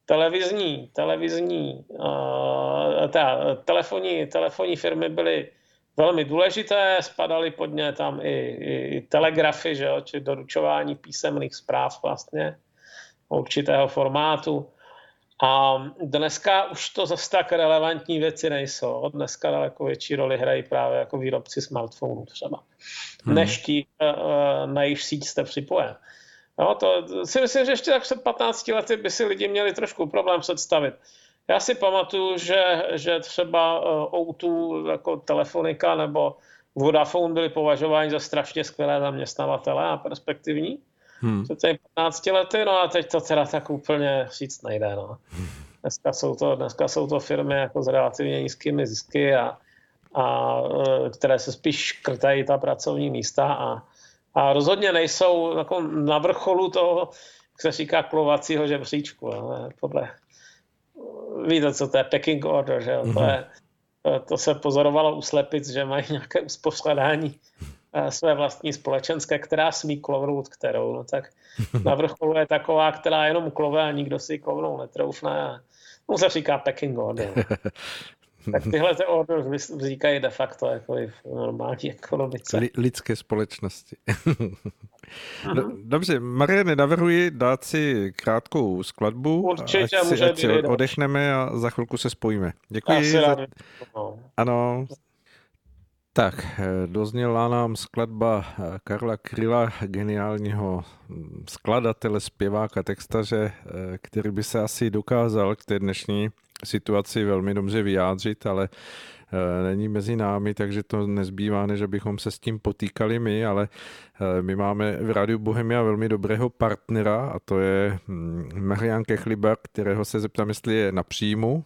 televizní, televizní, uh, ta, telefonní, telefonní firmy byly velmi důležité, spadaly pod ně tam i, i, i telegrafy, že jo, či doručování písemných zpráv vlastně určitého formátu. A dneska už to zase tak relevantní věci nejsou. Dneska daleko větší roli hrají právě jako výrobci smartphonů třeba, hmm. než ti, eh, na jejich síť jste připojen. No, to si myslím, že ještě tak před 15 lety by si lidi měli trošku problém představit. Já si pamatuju, že, že třeba eh, O2 jako telefonika nebo Vodafone byly považováni za strašně skvělé zaměstnavatele a perspektivní hmm. před 15 lety, no a teď to teda tak úplně říct nejde. No. Dneska, jsou to, dneska jsou to firmy jako s relativně nízkými zisky a, a e, které se spíš škrtají ta pracovní místa a, a rozhodně nejsou jako na vrcholu toho, jak se říká, klovacího žebříčku. No, podle, víte, co to je packing order, že hmm To, je, to se pozorovalo u slepic, že mají nějaké uspořádání své vlastní společenské, která smí klovnout kterou. No tak na vrcholu je taková, která jenom klove a nikdo si klovnou netroufne. No se říká pecking order. Tak tyhle ty order vznikají de facto jako i v normální ekonomice. lidské společnosti. Mhm. Dobře, Marie, navrhuji dát si krátkou skladbu. Určitě, ať si, ať si odechneme a za chvilku se spojíme. Děkuji. Za... Ano, tak, eh, dozněla nám skladba eh, Karla Kryla, geniálního hm, skladatele, zpěváka, textaře, eh, který by se asi dokázal k té dnešní situaci velmi dobře vyjádřit, ale není mezi námi, takže to nezbývá, než abychom se s tím potýkali my, ale my máme v Rádiu Bohemia velmi dobrého partnera a to je hm, Marian Kechlibar, kterého se zeptám, jestli je na příjmu.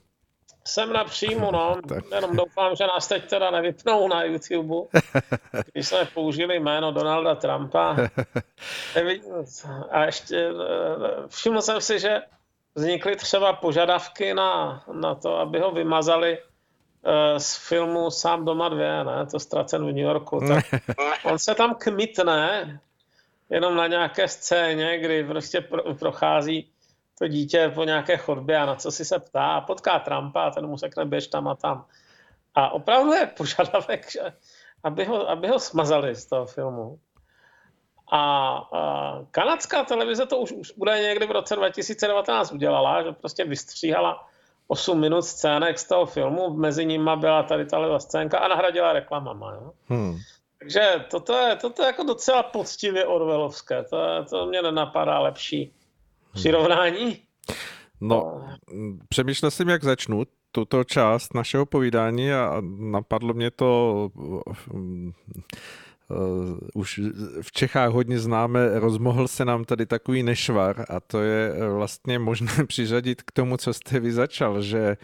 Jsem na příjmu, no. (laughs) Jenom doufám, že nás teď teda nevypnou na YouTube, (laughs) když jsme použili jméno Donalda Trumpa. (laughs) A ještě všiml jsem si, že vznikly třeba požadavky na, na to, aby ho vymazali eh, z filmu Sám doma dvě, ne? To ztracen v New Yorku. Tak on se tam kmitne jenom na nějaké scéně, kdy prostě prochází to dítě po nějaké chodbě a na co si se ptá a potká Trumpa a ten mu řekne běž tam a tam. A opravdu je požadavek, že, aby, ho, aby ho smazali z toho filmu. A, a kanadská televize to už, už bude někdy v roce 2019 udělala, že prostě vystříhala 8 minut scének z toho filmu, mezi nimi byla tady ta scénka a nahradila reklamama. Jo? Hmm. Takže toto je, toto je jako docela poctivě orvelovské, to, to mě nenapadá lepší přirovnání? No, přemýšlel jsem, jak začnu tuto část našeho povídání a napadlo mě to uh, už v Čechách hodně známe, rozmohl se nám tady takový nešvar a to je vlastně možné (laughs) přiřadit k tomu, co jste vy začal, že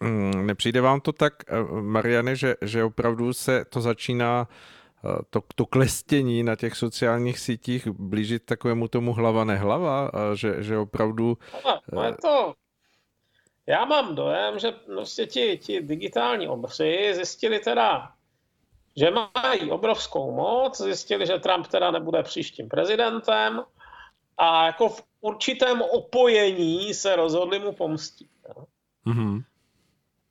uh, mm, nepřijde vám to tak, uh, Mariane, že, že opravdu se to začíná to, to klestění na těch sociálních sítích blížit takovému tomu hlava nehlava, že, že opravdu... No, je to... Já mám dojem, že prostě ti, ti digitální obři zjistili teda, že mají obrovskou moc, zjistili, že Trump teda nebude příštím prezidentem a jako v určitém opojení se rozhodli mu pomstit. Mm-hmm.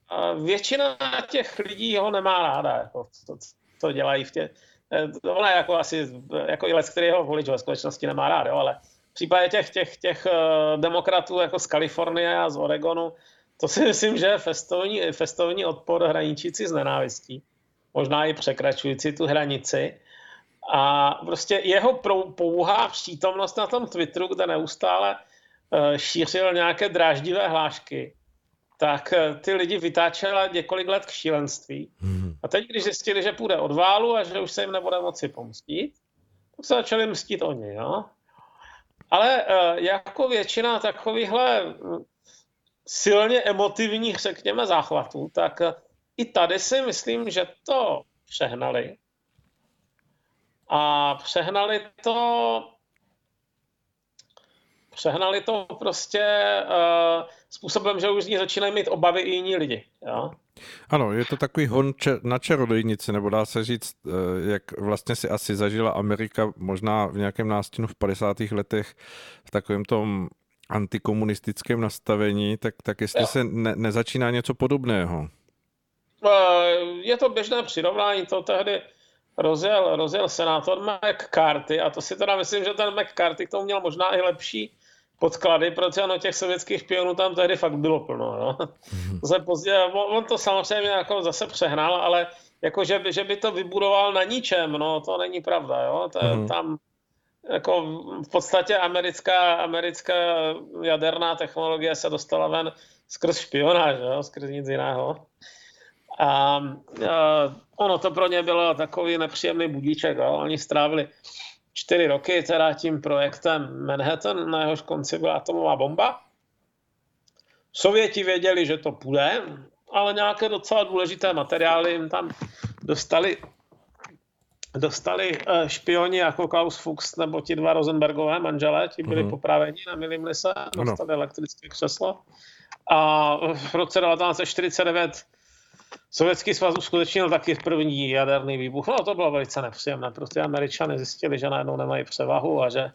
A většina těch lidí ho nemá ráda, jako to, to dělají v těch, eh, ona jako asi, jako i les, který ho volič ve společnosti nemá rád, jo, ale v případě těch, těch, těch uh, demokratů jako z Kalifornie a z Oregonu, to si (laughs) myslím, že je festovní, festovní odpor hraničící s nenávistí. Možná i překračující tu hranici. A prostě jeho pouhá přítomnost na tom Twitteru, kde neustále uh, šířil nějaké dráždivé hlášky, tak eh, ty lidi vytáčela několik let k šílenství. Hmm. A teď, když zjistili, že půjde od válu a že už se jim nebude moci pomstit, tak se začali mstit oni. Jo? Ale uh, jako většina takovýchhle silně emotivních, řekněme, záchvatů, tak i tady si myslím, že to přehnali. A přehnali to přehnali to prostě uh, způsobem, že už z ní začínají mít obavy i jiní lidi. Jo? Ano, je to takový hon na čarodejnici, nebo dá se říct, uh, jak vlastně si asi zažila Amerika možná v nějakém nástinu v 50. letech v takovém tom antikomunistickém nastavení, tak, tak jestli jo. se ne, nezačíná něco podobného. Je to běžné přirovnání, to tehdy rozjel, rozjel senátor McCarthy a to si teda myslím, že ten McCarthy k tomu měl možná i lepší podklady, protože ono těch sovětských špionů tam tehdy fakt bylo plno. Jo. Mm-hmm. To se pozdě, on, on to samozřejmě jako zase přehnal, ale jako že, by, že by to vybudoval na ničem, no to není pravda. Jo. To, mm-hmm. Tam jako v podstatě americká, americká jaderná technologie se dostala ven skrz špionáž, jo, skrz nic jiného. A, a ono to pro ně bylo takový nepříjemný budíček. Jo. Oni strávili čtyři roky teda tím projektem Manhattan, na jehož konci byla atomová bomba. Sověti věděli, že to půjde, ale nějaké docela důležité materiály jim tam dostali dostali eh, špioni jako Klaus Fuchs nebo ti dva Rosenbergové manželé, ti byli mm-hmm. popraveni na Milimlise, dostali ano. elektrické křeslo. A v roce 1949 Sovětský svaz uskutečnil taky první jaderný výbuch. No to bylo velice nepříjemné. Prostě američané zjistili, že najednou nemají převahu a že,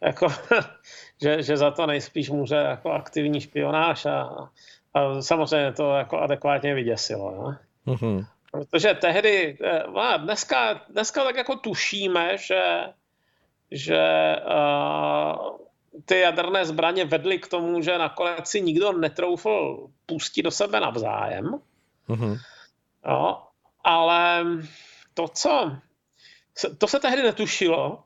jako, (laughs) že, že za to nejspíš může jako aktivní špionáž a, a samozřejmě to jako adekvátně vyděsilo. No? Mm-hmm. Protože tehdy, eh, dneska, dneska tak jako tušíme, že, že uh, ty jaderné zbraně vedly k tomu, že nakonec si nikdo netroufl pustit do sebe navzájem. Mm-hmm. No, ale to, co to se tehdy netušilo,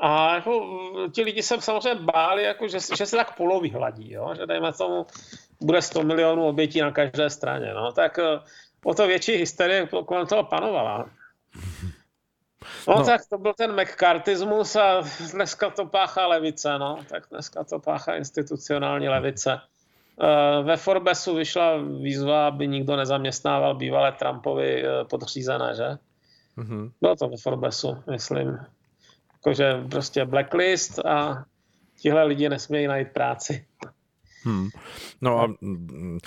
a jako, ti lidi se samozřejmě báli, jako, že, že se tak poloví hladí, jo? že dejme tomu, bude 100 milionů obětí na každé straně. No? Tak eh, o to větší hysterie kolem toho panovala. (laughs) No, no, tak to byl ten McCarthyismus a dneska to páchá levice, no. Tak dneska to páchá institucionální levice. Eh, ve Forbesu vyšla výzva, aby nikdo nezaměstnával bývalé Trumpovi eh, podřízené, že? Mm-hmm. Bylo to ve Forbesu, myslím. Jakože prostě blacklist a tihle lidi nesmějí najít práci. Hmm. No a mm,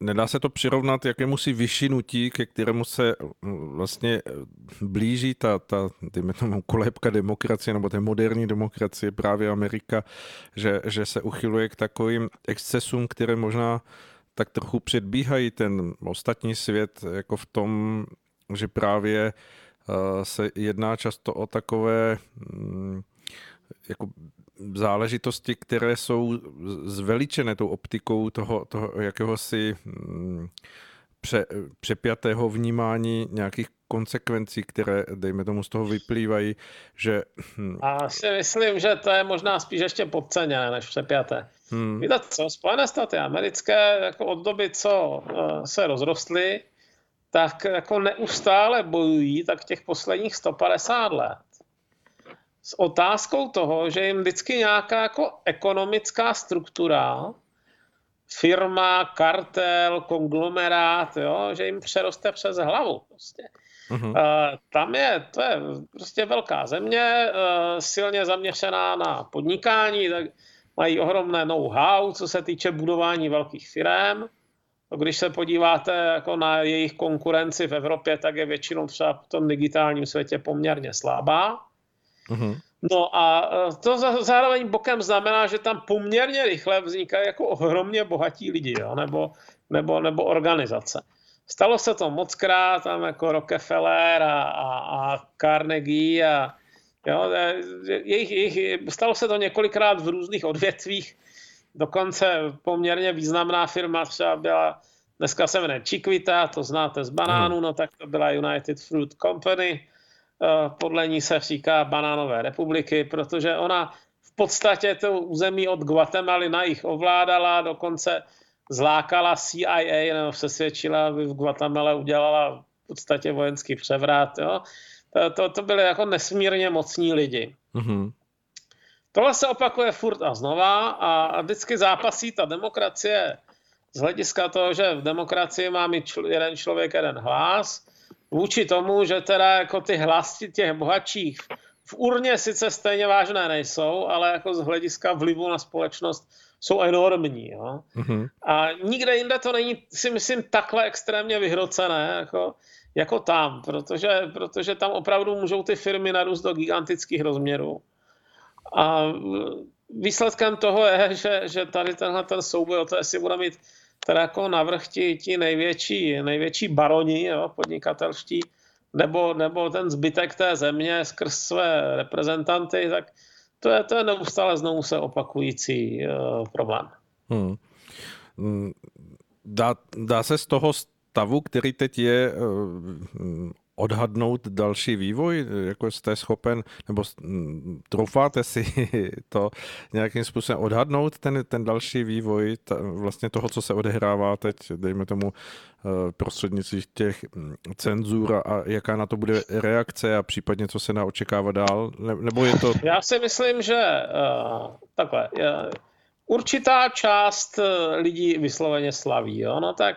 nedá se to přirovnat jakému si vyšinutí, ke kterému se mm, vlastně eh, blíží ta, ta dejme tomu, kolébka demokracie nebo té moderní demokracie, právě Amerika, že, že se uchyluje k takovým excesům, které možná tak trochu předbíhají ten ostatní svět, jako v tom, že právě eh, se jedná často o takové mm, jako záležitosti, které jsou zveličené tou optikou toho, toho jakéhosi mm, pře, přepjatého vnímání nějakých konsekvencí, které, dejme tomu, z toho vyplývají, že... Hm, A si myslím, že to je možná spíš ještě podceněné než přepjaté. Hmm. Víte co, Spojené státy americké jako od doby, co uh, se rozrostly, tak jako neustále bojují tak těch posledních 150 let s otázkou toho, že jim vždycky nějaká jako ekonomická struktura, firma, kartel, konglomerát, jo, že jim přeroste přes hlavu. Prostě. Uh-huh. Uh, tam je, to je prostě velká země, uh, silně zaměřená na podnikání, tak mají ohromné know-how, co se týče budování velkých firm. Když se podíváte jako na jejich konkurenci v Evropě, tak je většinou třeba v tom digitálním světě poměrně slabá. Mm-hmm. No a e, to zároveň bokem znamená, že tam poměrně rychle vznikají jako ohromně bohatí lidi, jo? Nebo, nebo, nebo organizace. Stalo se to moc krát, tam jako Rockefeller a, a, a Carnegie a jo, e, jejich, jejich, stalo se to několikrát v různých odvětvích, dokonce poměrně významná firma třeba byla, dneska se jmenuje Chiquita, to znáte z banánu, no tak to byla United Fruit Company, podle ní se říká banánové republiky, protože ona v podstatě to území od Guatemaly na jich ovládala, dokonce zlákala CIA nebo přesvědčila, aby v Guatemala udělala v podstatě vojenský převrat. Jo. To, to, to byly jako nesmírně mocní lidi. Mm-hmm. Tohle se opakuje furt a znova a vždycky zápasí ta demokracie z hlediska toho, že v demokracii má mít čl- jeden člověk jeden hlas, vůči tomu, že teda jako ty hlasy těch bohatších v urně sice stejně vážné nejsou, ale jako z hlediska vlivu na společnost jsou enormní. Jo? Mm-hmm. A nikde jinde to není, si myslím, takhle extrémně vyhrocené, jako, jako tam, protože, protože tam opravdu můžou ty firmy narůst do gigantických rozměrů. A výsledkem toho je, že, že tady tenhle ten souboj o to, jestli bude mít teda jako navrh ti, ti největší, největší baroni jo, podnikatelští, nebo, nebo ten zbytek té země skrz své reprezentanty, tak to je, to je neustále znovu se opakující uh, problém. Hmm. Dá, dá se z toho stavu, který teď je, uh, odhadnout další vývoj? Jako jste schopen, nebo troufáte si (laughs) to nějakým způsobem odhadnout, ten, ten další vývoj ta, vlastně toho, co se odehrává teď, dejme tomu eh, prostřednictvím těch cenzur a jaká na to bude reakce a případně co se naočekává dál? Nebo je to... Já si myslím, že uh, takhle, uh, určitá část lidí vysloveně slaví, jo? no tak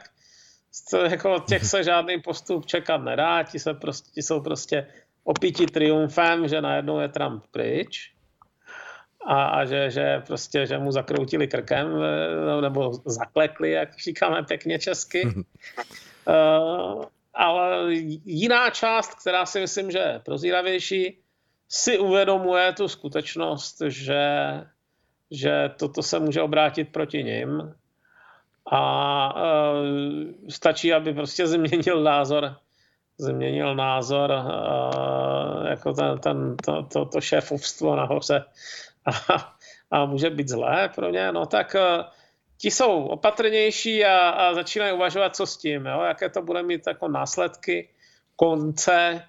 jako těch se žádný postup čekat nedá, ti, se prostě, ti jsou prostě opíti triumfem, že najednou je Trump pryč a, a že, že, prostě, že mu zakroutili krkem nebo zaklekli, jak říkáme pěkně česky. uh, (laughs) ale jiná část, která si myslím, že je prozíravější, si uvědomuje tu skutečnost, že, že toto se může obrátit proti nim a uh, stačí, aby prostě (laughs) změnil názor změnil názor uh, jako ten, ten, to, to, to šéfovstvo nahoře. A, a může být zlé pro ně, no tak uh, ti jsou opatrnější a, a začínají uvažovat, co s tím, jo? jaké to bude mít jako následky, konce,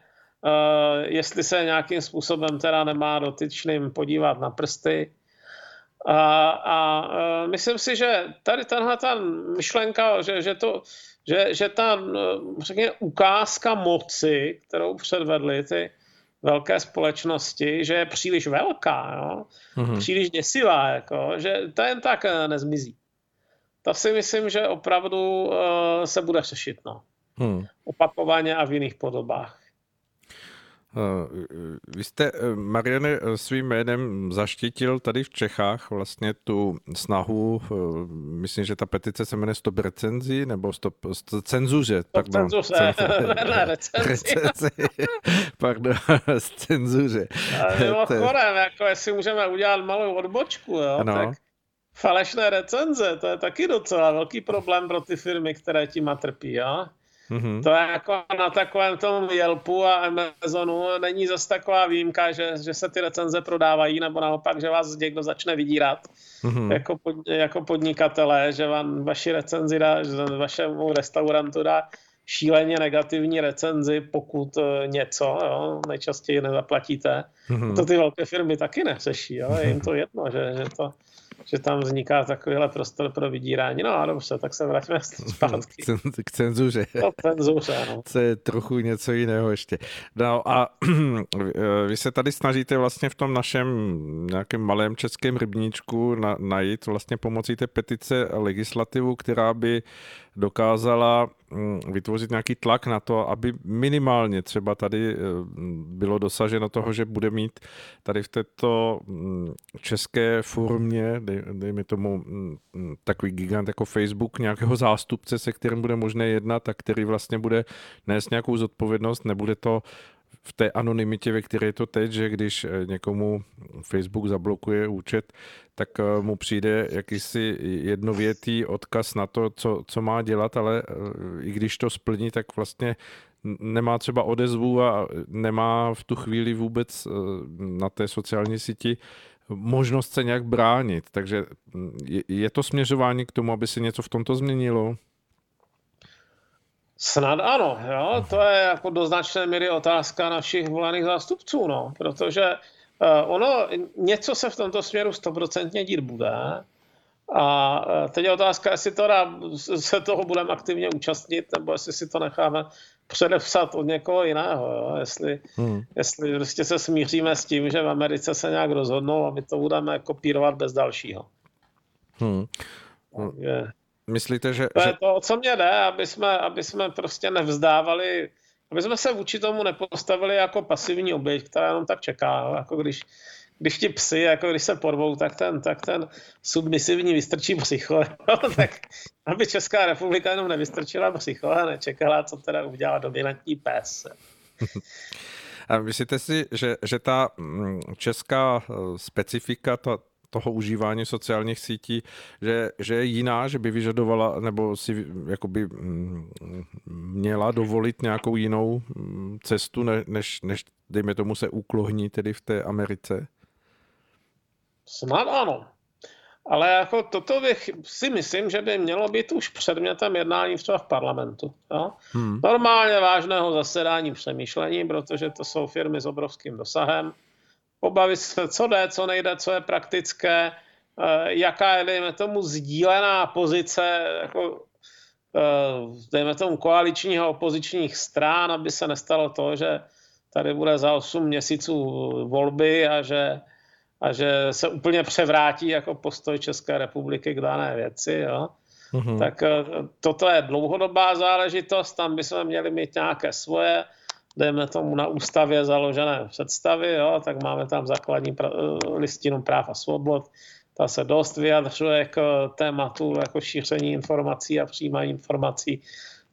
uh, jestli se nějakým způsobem teda nemá dotyčným podívat na prsty, a, a e, myslím si, že tady tenhle ta myšlenka, že, že, to, že, že ta řekněme, ukázka moci, kterou předvedly ty velké společnosti, že je příliš velká, jo? Mm-hmm. příliš děsivá, jako, že to jen tak e, nezmizí. To si myslím, že opravdu uh, se bude řešit. No. Hmm. Opakovaně a v jiných podobách. Eh, vy jste, eh, Mariane, eh, svým jménem zaštítil tady v Čechách vlastně tu snahu, myslím, že ta petice se jmenuje Stop recenzi, nebo Stop, stop cenzuře. Stop pardon, cenzuře, (laughs) ne, (laughs) recenzi. (laughs) pardon, cenzuře. Mimochodem, jako jestli můžeme udělat malou odbočku, jo, ano. tak falešné recenze, to je taky docela velký problém pro ty firmy, které tím trpí, jo. Mm-hmm. To je jako na takovém tom Yelpu a Amazonu není zase taková výjimka, že, že se ty recenze prodávají, nebo naopak, že vás někdo začne vydírat mm-hmm. jako, pod, jako podnikatelé, že vám vaši recenzi dá, že vašemu restaurantu dá šíleně negativní recenzi, pokud eh, něco, jo, nejčastěji nezaplatíte. Mm-hmm. To ty velké firmy taky neřeší, jo, je jim to jedno, že, že to že tam vzniká takovýhle prostor pro vydírání. No a dobře, tak se vrátíme zpátky. K cenzuře. No, cenzuře, no. To je trochu něco jiného ještě. No a (clears throat) vy se tady snažíte vlastně v tom našem nějakém malém českém rybníčku na, najít vlastně pomocí té petice legislativu, která by dokázala vytvořit nějaký tlak na to, aby minimálně třeba tady eh, bylo dosaženo toho, že bude mít tady v této mm, české formě, dej, dejme tomu mm, takový gigant jako Facebook, nějakého zástupce, se kterým bude možné jednat a který vlastně bude nést nějakou zodpovědnost, nebude to v té anonymitě, ve které je to teď, že když eh, někomu Facebook zablokuje účet, tak eh, mu přijde jakýsi jednovětý odkaz na to, co, co má dělat, ale eh, i když to splní, tak vlastně nemá třeba odezvu a nemá v tu chvíli vůbec na té sociální síti možnost se nějak bránit. Takže hm, je to směřování k tomu, aby se něco v tomto změnilo? Snad ano, jo? to je jako do značné míry otázka našich volených zástupců, no, protože uh, ono, něco se v tomto směru stoprocentně dít bude a uh, teď je otázka, jestli teda se toho budeme aktivně účastnit, nebo jestli si to necháme předepsat od někoho jiného. Jo? Jestli, hmm. jestli prostě se smíříme s tím, že v Americe se nějak rozhodnou a my to budeme kopírovat bez dalšího. Hmm. Takže, Myslíte, že... To je to, co mě jde, aby jsme, aby jsme prostě nevzdávali, aby jsme se vůči tomu nepostavili jako pasivní oběť, která jenom tak čeká. Jako když, když ti psy, jako když se porvou, tak ten, tak ten submisivní vystrčí psycho. (laughs) tak aby Česká republika jenom nevystrčila psycho a nečekala, co teda udělá dominantní pes. (laughs) A myslíte si, že, že ta mm, česká eh, specifika, ta, toho užívání sociálních sítí, že, že je jiná, že by vyžadovala nebo si jakoby mm, měla dovolit nějakou jinou mm, cestu, než, než dejme tomu se uklohní tedy v té Americe? Snad ano. Ale jako toto bych si myslím, že by mělo být už předmětem jednání třeba v parlamentu. Jo? Hmm. Normálně vážného zasedání přemýšlení, protože to jsou firmy s obrovským dosahem. Pobavit se, co jde, co nejde, co je praktické, eh, jaká je, dejme tomu, sdílená pozice, jako, eh, dejme tomu, koaličního opozičních strán, aby se nestalo to, že tady bude za 8 měsíců volby a že a že se úplně převrátí jako postoj České republiky k dané věci. Jo? Mm-hmm. Tak eh, toto je dlouhodobá záležitost, tam bychom měli mít nějaké svoje, dejme tomu na ústavě založené představy, jo? tak máme tam základní pra- eh, listinu práv a svobod, ta se dost vyjadřuje k tématu jako šíření informací a přijímání informací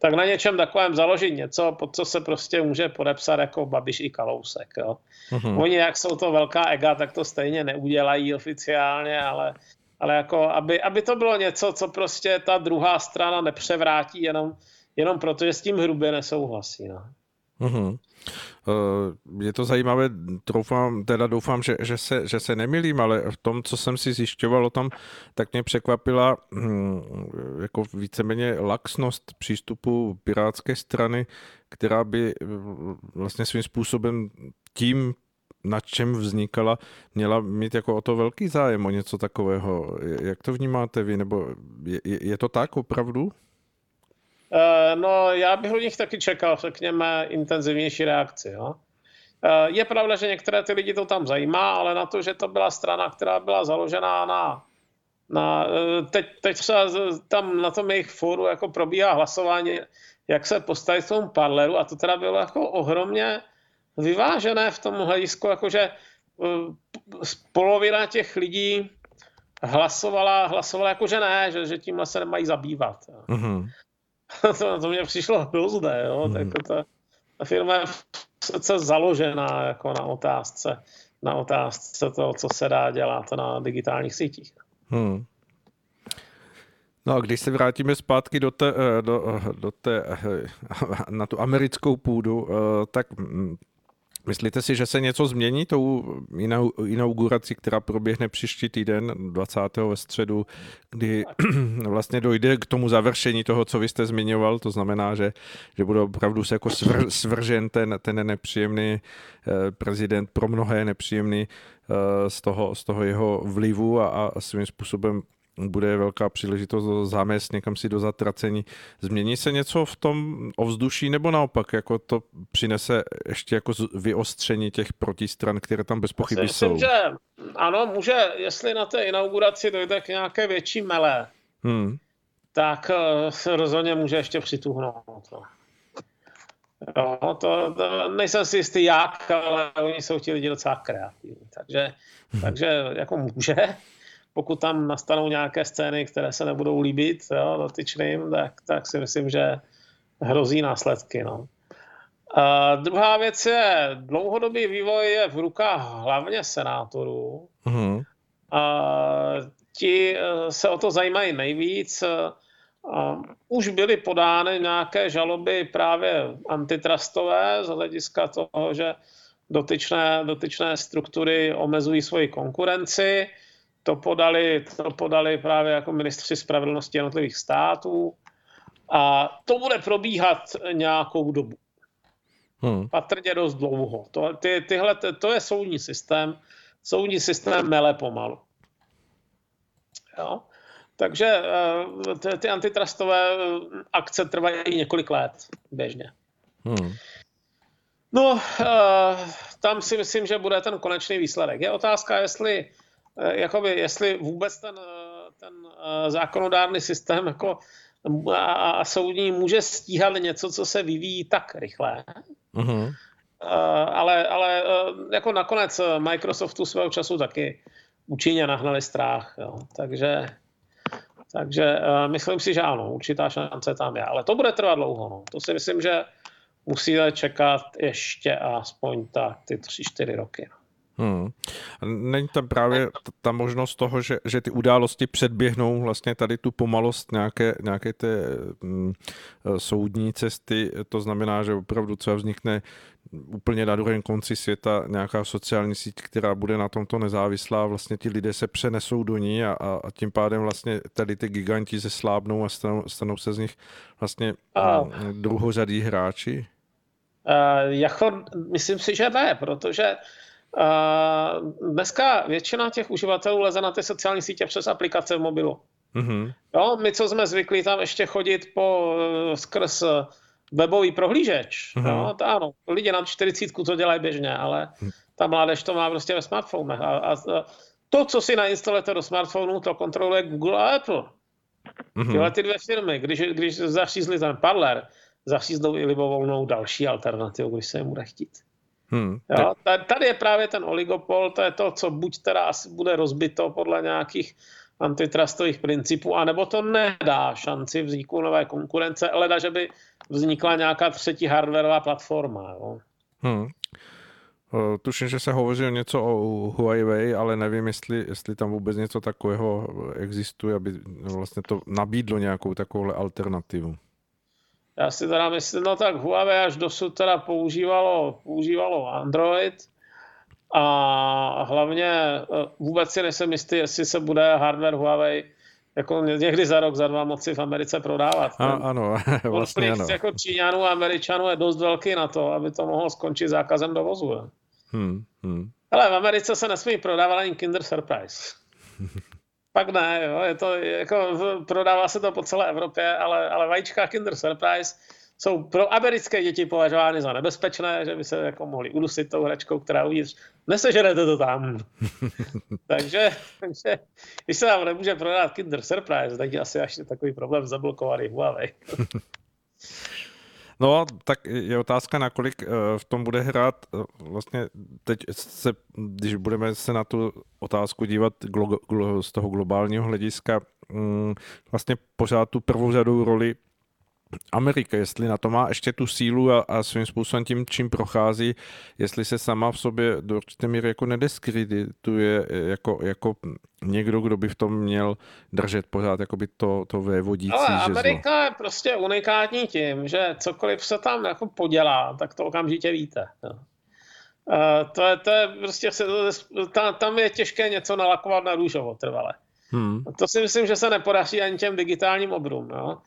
tak na něčem takovém založit něco, pod co se prostě může podepsat jako Babiš i Kalousek. Jo. Mm-hmm. Oni, jak jsou to velká ega, tak to stejně neudělají oficiálně, ale, ale jako, aby, aby to bylo něco, co prostě ta druhá strana nepřevrátí jenom, jenom proto, že s tím hrubě nesouhlasí. No. Mm-hmm. Eh, je to zajímavé, doufám, teda doufám, že, že, se, že se nemilím, ale v tom, co jsem si zjišťoval o tom, tak mě překvapila hm, jako víceméně laxnost přístupu pirátské strany, která by eh, vlastně svým způsobem tím, na čem vznikala, měla mít jako o to velký zájem o něco takového. Jak to vnímáte vy, nebo je, je to tak opravdu? Eh, no, já bych od nich taky čekal, řekněme, intenzivnější reakci. Jo? Eh, je pravda, že některé ty lidi to tam zajímá, ale na to, že to byla strana, která byla založená na, na eh, teď, teď třeba tam na tom jejich fóru jako probíhá hlasování, jak se postavit tomu parleru a to teda bylo jako ohromně vyvážené v tom hledisku, jakože polovina těch lidí hlasovala, hlasovala jako, že ne, že, že tímhle se nemají zabývat. Mm-hmm. (laughs) to, to mě přišlo hrozné, jo? Hmm. Tak ta, ta firma je se založená jako na otázce, na otázce toho, co se dá dělat na digitálních sítích. Hmm. No a když se vrátíme zpátky do té, eh, do, eh, do té, eh, (laughs) na tu americkou půdu, tak mm, Myslíte si, že se něco změní tou inaugurací, která proběhne příští týden, 20. ve středu, kdy (clears throat) vlastně dojde k tomu završení toho, co vy jste zmiňoval, to znamená, že, že bude opravdu se jako svr, svržen ten, ten nepříjemný eh, prezident, pro mnohé nepříjemný eh, z toho, z toho jeho vlivu a, a svým způsobem bude velká příležitost zamést někam si do zatracení. Změní se něco v tom ovzduší nebo naopak, jako to přinese ještě jako vyostření těch protistran, které tam bez pochyby jsou? Myslím, že ano, může, jestli na té inauguraci dojde k nějaké větší mele, hmm. tak eh, se rozhodně může ještě přituhnout. No. Jo, to, to, nejsem si jistý jak, ale oni jsou ti lidi docela kreativní, takže, hmm. takže jako může pokud tam nastanou nějaké scény, které se nebudou líbit jo, dotyčným, tak, tak si myslím, že hrozí následky. No. A druhá věc je, dlouhodobý vývoj je v rukách hlavně senátorů. Mm-hmm. A ti eh, se o to zajímají nejvíc. A už byly podány nějaké žaloby právě antitrustové z hlediska toho, že dotyčné, dotyčné struktury omezují svoji konkurenci. To podali, to podali právě jako ministři spravedlnosti jednotlivých států a to bude probíhat nějakou dobu. Hmm. Patrně dost dlouho. To, ty, tyhle, to je soudní systém. Soudní systém mele pomalu. Jo? Takže eh, ty, ty antitrustové akce trvají několik let běžně. Hmm. No, uh, tam si myslím, že bude ten konečný výsledek. Je otázka, jestli, jakoby, jestli vůbec ten, uh, ten uh, zákonodárný systém jako a, a soudní může stíhat něco, co se vyvíjí tak rychle. Uh, ale ale jako nakonec Microsoftu svého času taky účinně nahnali strach. Jo. Takže, takže myslím si, že ano, určitá šance tam je. Ale to bude trvat dlouho. No. To si myslím, že musíme čekat ještě aspoň tak ty tři, čtyři roky. No. Hmm. Není tam právě ta možnost toho, že, že ty události předběhnou vlastně tady tu pomalost nějaké, nějaké té mm, soudní cesty, to znamená, že opravdu třeba vznikne úplně na druhém konci světa nějaká sociální síť, která bude na tomto nezávislá, vlastně ti lidé se přenesou do ní a, a, a tím pádem vlastně tady ty giganti se slábnou a stanou, stanou se z nich vlastně a... Mm, druhořadí hráči? Uh, jako, myslím si, že ne, protože Uh, dneska většina těch uživatelů leze na ty sociální sítě přes aplikace v mobilu. Mm-hmm. Jo, my, co jsme zvyklí tam ještě chodit po, eh, skrz webový prohlížeč, mm-hmm. jo, to ano, lidi na 40 to dělají běžně, ale ta mládež to má prostě ve smartphonech. A, a to, co si nainstalujete do smartphonu, to kontroluje Google a Apple. Mm-hmm. Tyhle ty dvě firmy, když, když zařízli ten parler, zaříznou i libovolnou další alternativu, když se jim bude chtít. Hmm, jo, tady je právě ten oligopol, to je to, co buď teda asi bude rozbito podle nějakých antitrustových principů, anebo to nedá šanci vzniku nové konkurence, ale že by vznikla nějaká třetí hardwareová platforma. Jo. Hmm. Tuším, že se hovoří něco o Huawei, ale nevím, jestli, jestli tam vůbec něco takového existuje, aby vlastně to nabídlo nějakou takovou alternativu. Já si teda myslím, no tak Huawei až dosud teda používalo, používalo Android a hlavně e, vůbec si nejsem jistý, jestli se bude hardware Huawei jako někdy za rok, za dva moci v Americe prodávat. A, ano, (laughs) vlastně ano. jako Číňanů a Američanů je dost velký na to, aby to mohlo skončit zákazem dovozu. Hmm, hmm. Ale v Americe se nesmí prodávat ani Kinder Surprise. (laughs) Pak ne, jo, je to, jako, prodává se to po celé Evropě, ale, ale vajíčka Kinder Surprise jsou pro americké děti považovány za nebezpečné, že by se jako mohli udusit tou hračkou, která uvnitř. Neseženete to tam. (laughs) takže, takže, když se vám nemůže prodat Kinder Surprise, tak je asi až takový problém zablokovaný Huawei. (laughs) No, tak je otázka, nakolik eh, v tom bude hrát eh, vlastně teď se, když budeme se na tu otázku dívat glo, glo, z toho globálního hlediska, mm, vlastně pořád tu prvořadou roli Amerika, jestli na to má ještě tu sílu a, a svým způsobem tím, čím prochází, jestli se sama v sobě do určité míry jako nediskredituje jako, jako někdo, kdo by v tom měl držet pořád jako by to, to vévodící Ale žezlo. Amerika je prostě unikátní tím, že cokoliv se tam jako podělá, tak to okamžitě víte. Jo. Uh, to, je, to je prostě, tam, tam je těžké něco nalakovat na růžovo trvale. Hmm. To si myslím, že se nepodaří ani těm digitálním obrům. Jo.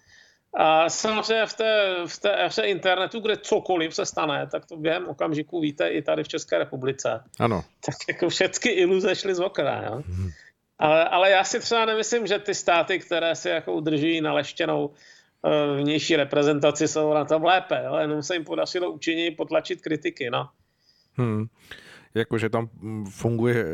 A samozřejmě v té, v té éře internetu, kde cokoliv se stane, tak to během okamžiku víte i tady v České republice. Ano. Tak jako všechny iluze šly z okna. Jo? Hmm. Ale, ale já si třeba nemyslím, že ty státy, které si jako udržují naleštěnou uh, vnější reprezentaci, jsou na tom lépe. Jo? Jenom se jim podařilo účinněji potlačit kritiky. No. Hmm. Jakože tam funguje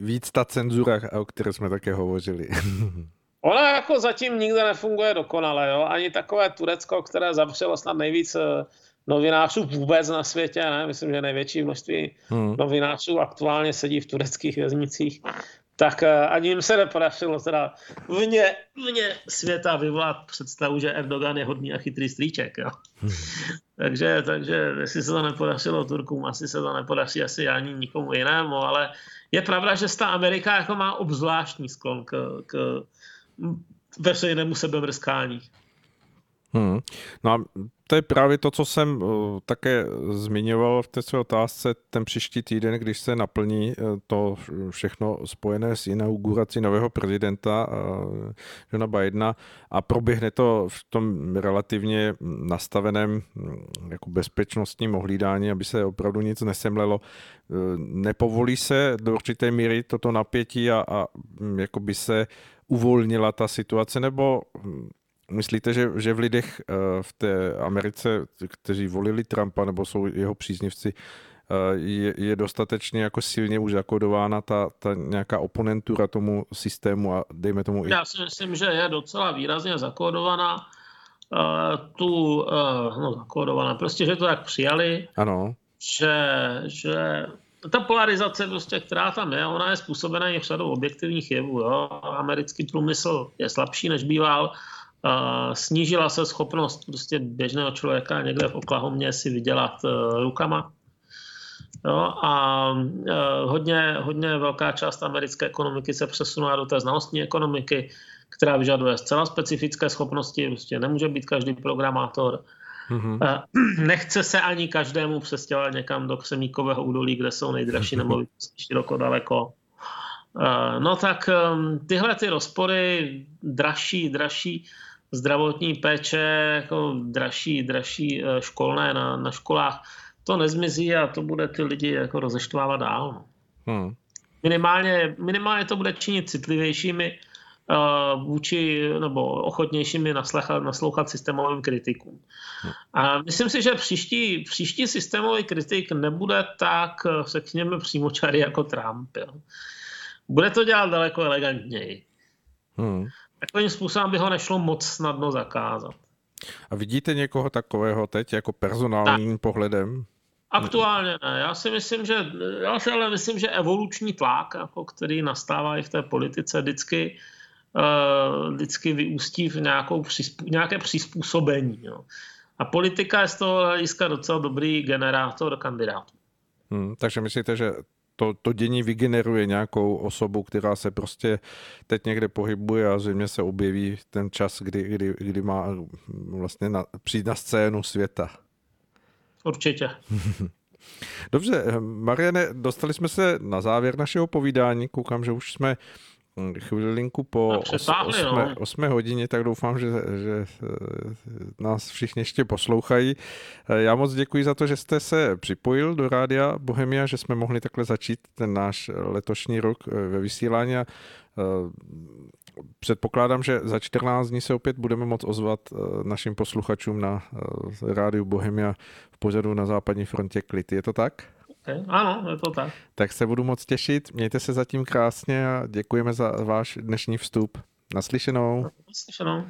víc ta cenzura, o které jsme také hovořili. (laughs) Ona jako zatím nikde nefunguje dokonale, jo? ani takové Turecko, které zavřelo snad nejvíc eh, novinářů vůbec na světě, ne? myslím, že největší množství hmm. novinářů aktuálně sedí v tureckých věznicích, tak eh, ani jim se nepodařilo teda vně, vně světa vyvolat představu, že Erdogan je hodný a chytrý strýček. Jo? Hmm. (laughs) takže, takže jestli se to nepodařilo Turkům, asi se to nepodaří asi ani nikomu jinému, ale je pravda, že ta Amerika jako má obzvláštní sklon k, k veřejnému sebemrskání. Hmm. No a to je právě to, co jsem uh, také zmiňoval v té své otázce ten příští týden, když se naplní uh, to všechno spojené s inaugurací nového prezidenta uh, Johna Bidena a proběhne to v tom relativně nastaveném hm, jako bezpečnostním ohlídání, aby se opravdu nic nesemlelo. Nepovolí se do určité míry toto napětí a, a hm, jako by se uvolnila ta situace, nebo hm, myslíte, že, že v lidech eh, v té Americe, kteří volili Trumpa nebo jsou jeho příznivci, eh, je, je dostatečně jako silně už zakodována ta, ta nějaká oponentura tomu systému a dejme tomu Já si myslím, že je docela výrazně zakódovaná uh, tu, no zakódovaná, prostě, že to tak přijali. Ano. Že, že ta polarizace, prostě, která tam je, ona je způsobena i řadou objektivních jevů. Jo. Americký průmysl je slabší, než býval. Uh, snížila se schopnost prostě běžného člověka někde v Oklahomě si vydělat uh, rukama. Jo, a uh, hodně, hodně velká část americké ekonomiky se přesunula do té znalostní ekonomiky, která vyžaduje zcela specifické schopnosti. Prostě nemůže být každý programátor. Mm-hmm. (clears throat) Nechce se ani každému přestěhovat někam do Křemíkového údolí, kde jsou nejdražší nemovitosti široko daleko. No tak ehm, tyhle ty rozpory, dražší, dražší zdravotní péče, jako dražší, dražší eh, školné na, na školách, to nezmizí a to bude ty lidi jako rozeštvávat dál. No. Hmm. Minimálně, minimálně to bude činit citlivějšími vůči nebo ochotnějšími naslouchat, naslouchat systémovým kritikům. A myslím si, že příští, příští systémový kritik nebude tak, řekněme, přímočarý jako Trump. Jo. Bude to dělat daleko elegantněji. Hmm. Takovým způsobem by ho nešlo moc snadno zakázat. A vidíte někoho takového teď jako personálním tak. pohledem? Aktuálně ne. Já si myslím, že, já si ale myslím, že evoluční tlak, jako který nastává i v té politice, vždycky Eh, vždycky vyústí v nějakou, nějaké přizpůsobení. Jo. A politika je z toho hlediska docela dobrý generátor kandidátů. Hmm, takže myslíte, že to, to dění vygeneruje nějakou osobu, která se prostě teď někde pohybuje a zřejmě se objeví ten čas, kdy, kdy, kdy má vlastně na, přijít na scénu světa. Určitě. (laughs) Dobře, Mariane, dostali jsme se na závěr našeho povídání. Koukám, že už jsme chvilinku po 8, 8 hodině, tak doufám, že, že eh, nás všichni ještě poslouchají. Eh, já moc děkuji za to, že jste se připojil do Rádia Bohemia, že jsme mohli takhle začít ten náš letošní rok eh, ve vysílání. Předpokládám, že za 14 dní se opět budeme moct ozvat našim posluchačům na Rádiu Bohemia v pořadu na západní frontě Klity. Je to tak? Ano, je to tak. Tak se budu moc těšit. Mějte se zatím krásně a děkujeme za váš dnešní vstup. Naslyšenou. Naslyšenou.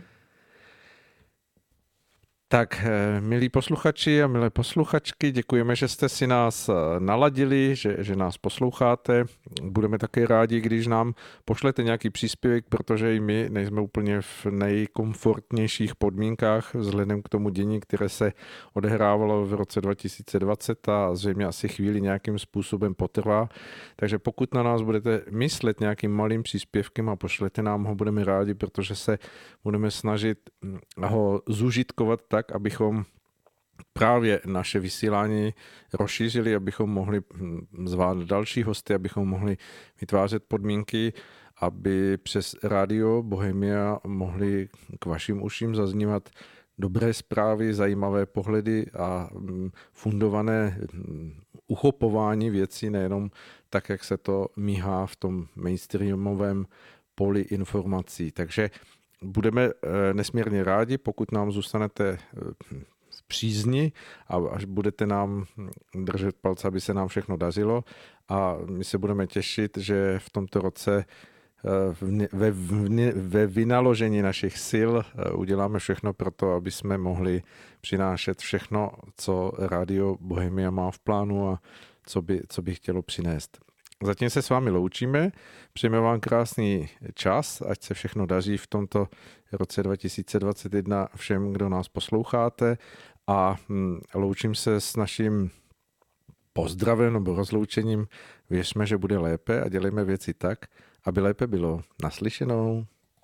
Tak, eh, milí posluchači a milé posluchačky, děkujeme, že jste si nás eh, naladili, že, že nás posloucháte. Budeme také rádi, když nám pošlete nějaký příspěvek, protože i my nejsme úplně v nejkomfortnějších podmínkách vzhledem k tomu dění, které se odehrávalo v roce 2020 a zřejmě asi chvíli nějakým způsobem potrvá. Takže pokud na nás budete myslet nějakým malým příspěvkem a pošlete nám ho, budeme rádi, protože se budeme snažit hm, ho zužitkovat tak, abychom právě naše vysílání rozšířili, abychom mohli hm, zvát další hosty, abychom mohli vytvářet podmínky, aby přes rádio Bohemia mohli k vašim uším zaznívat dobré zprávy, zajímavé pohledy a hm, fundované hm, uchopování věcí, nejenom tak, jak se to míhá v tom mainstreamovém poli informací. Takže budeme eh, nesmírně rádi, pokud nám zůstanete eh, v přízni a až budete nám držet palce, aby se nám všechno dařilo a my se budeme těšit, že v tomto roce eh, ve, ve vynaložení našich sil uděláme všechno pro to, aby jsme mohli přinášet všechno, co Radio Bohemia má v plánu a co by, co by chtělo přinést. Zatím se s vámi loučíme, přejeme vám krásný čas, ať se všechno daří v tomto roce 2021 všem, kdo nás posloucháte a hm, loučím se s naším pozdravem nebo rozloučením. Věřme, že bude lépe a dělejme věci tak, aby lépe bylo. Naslyšenou.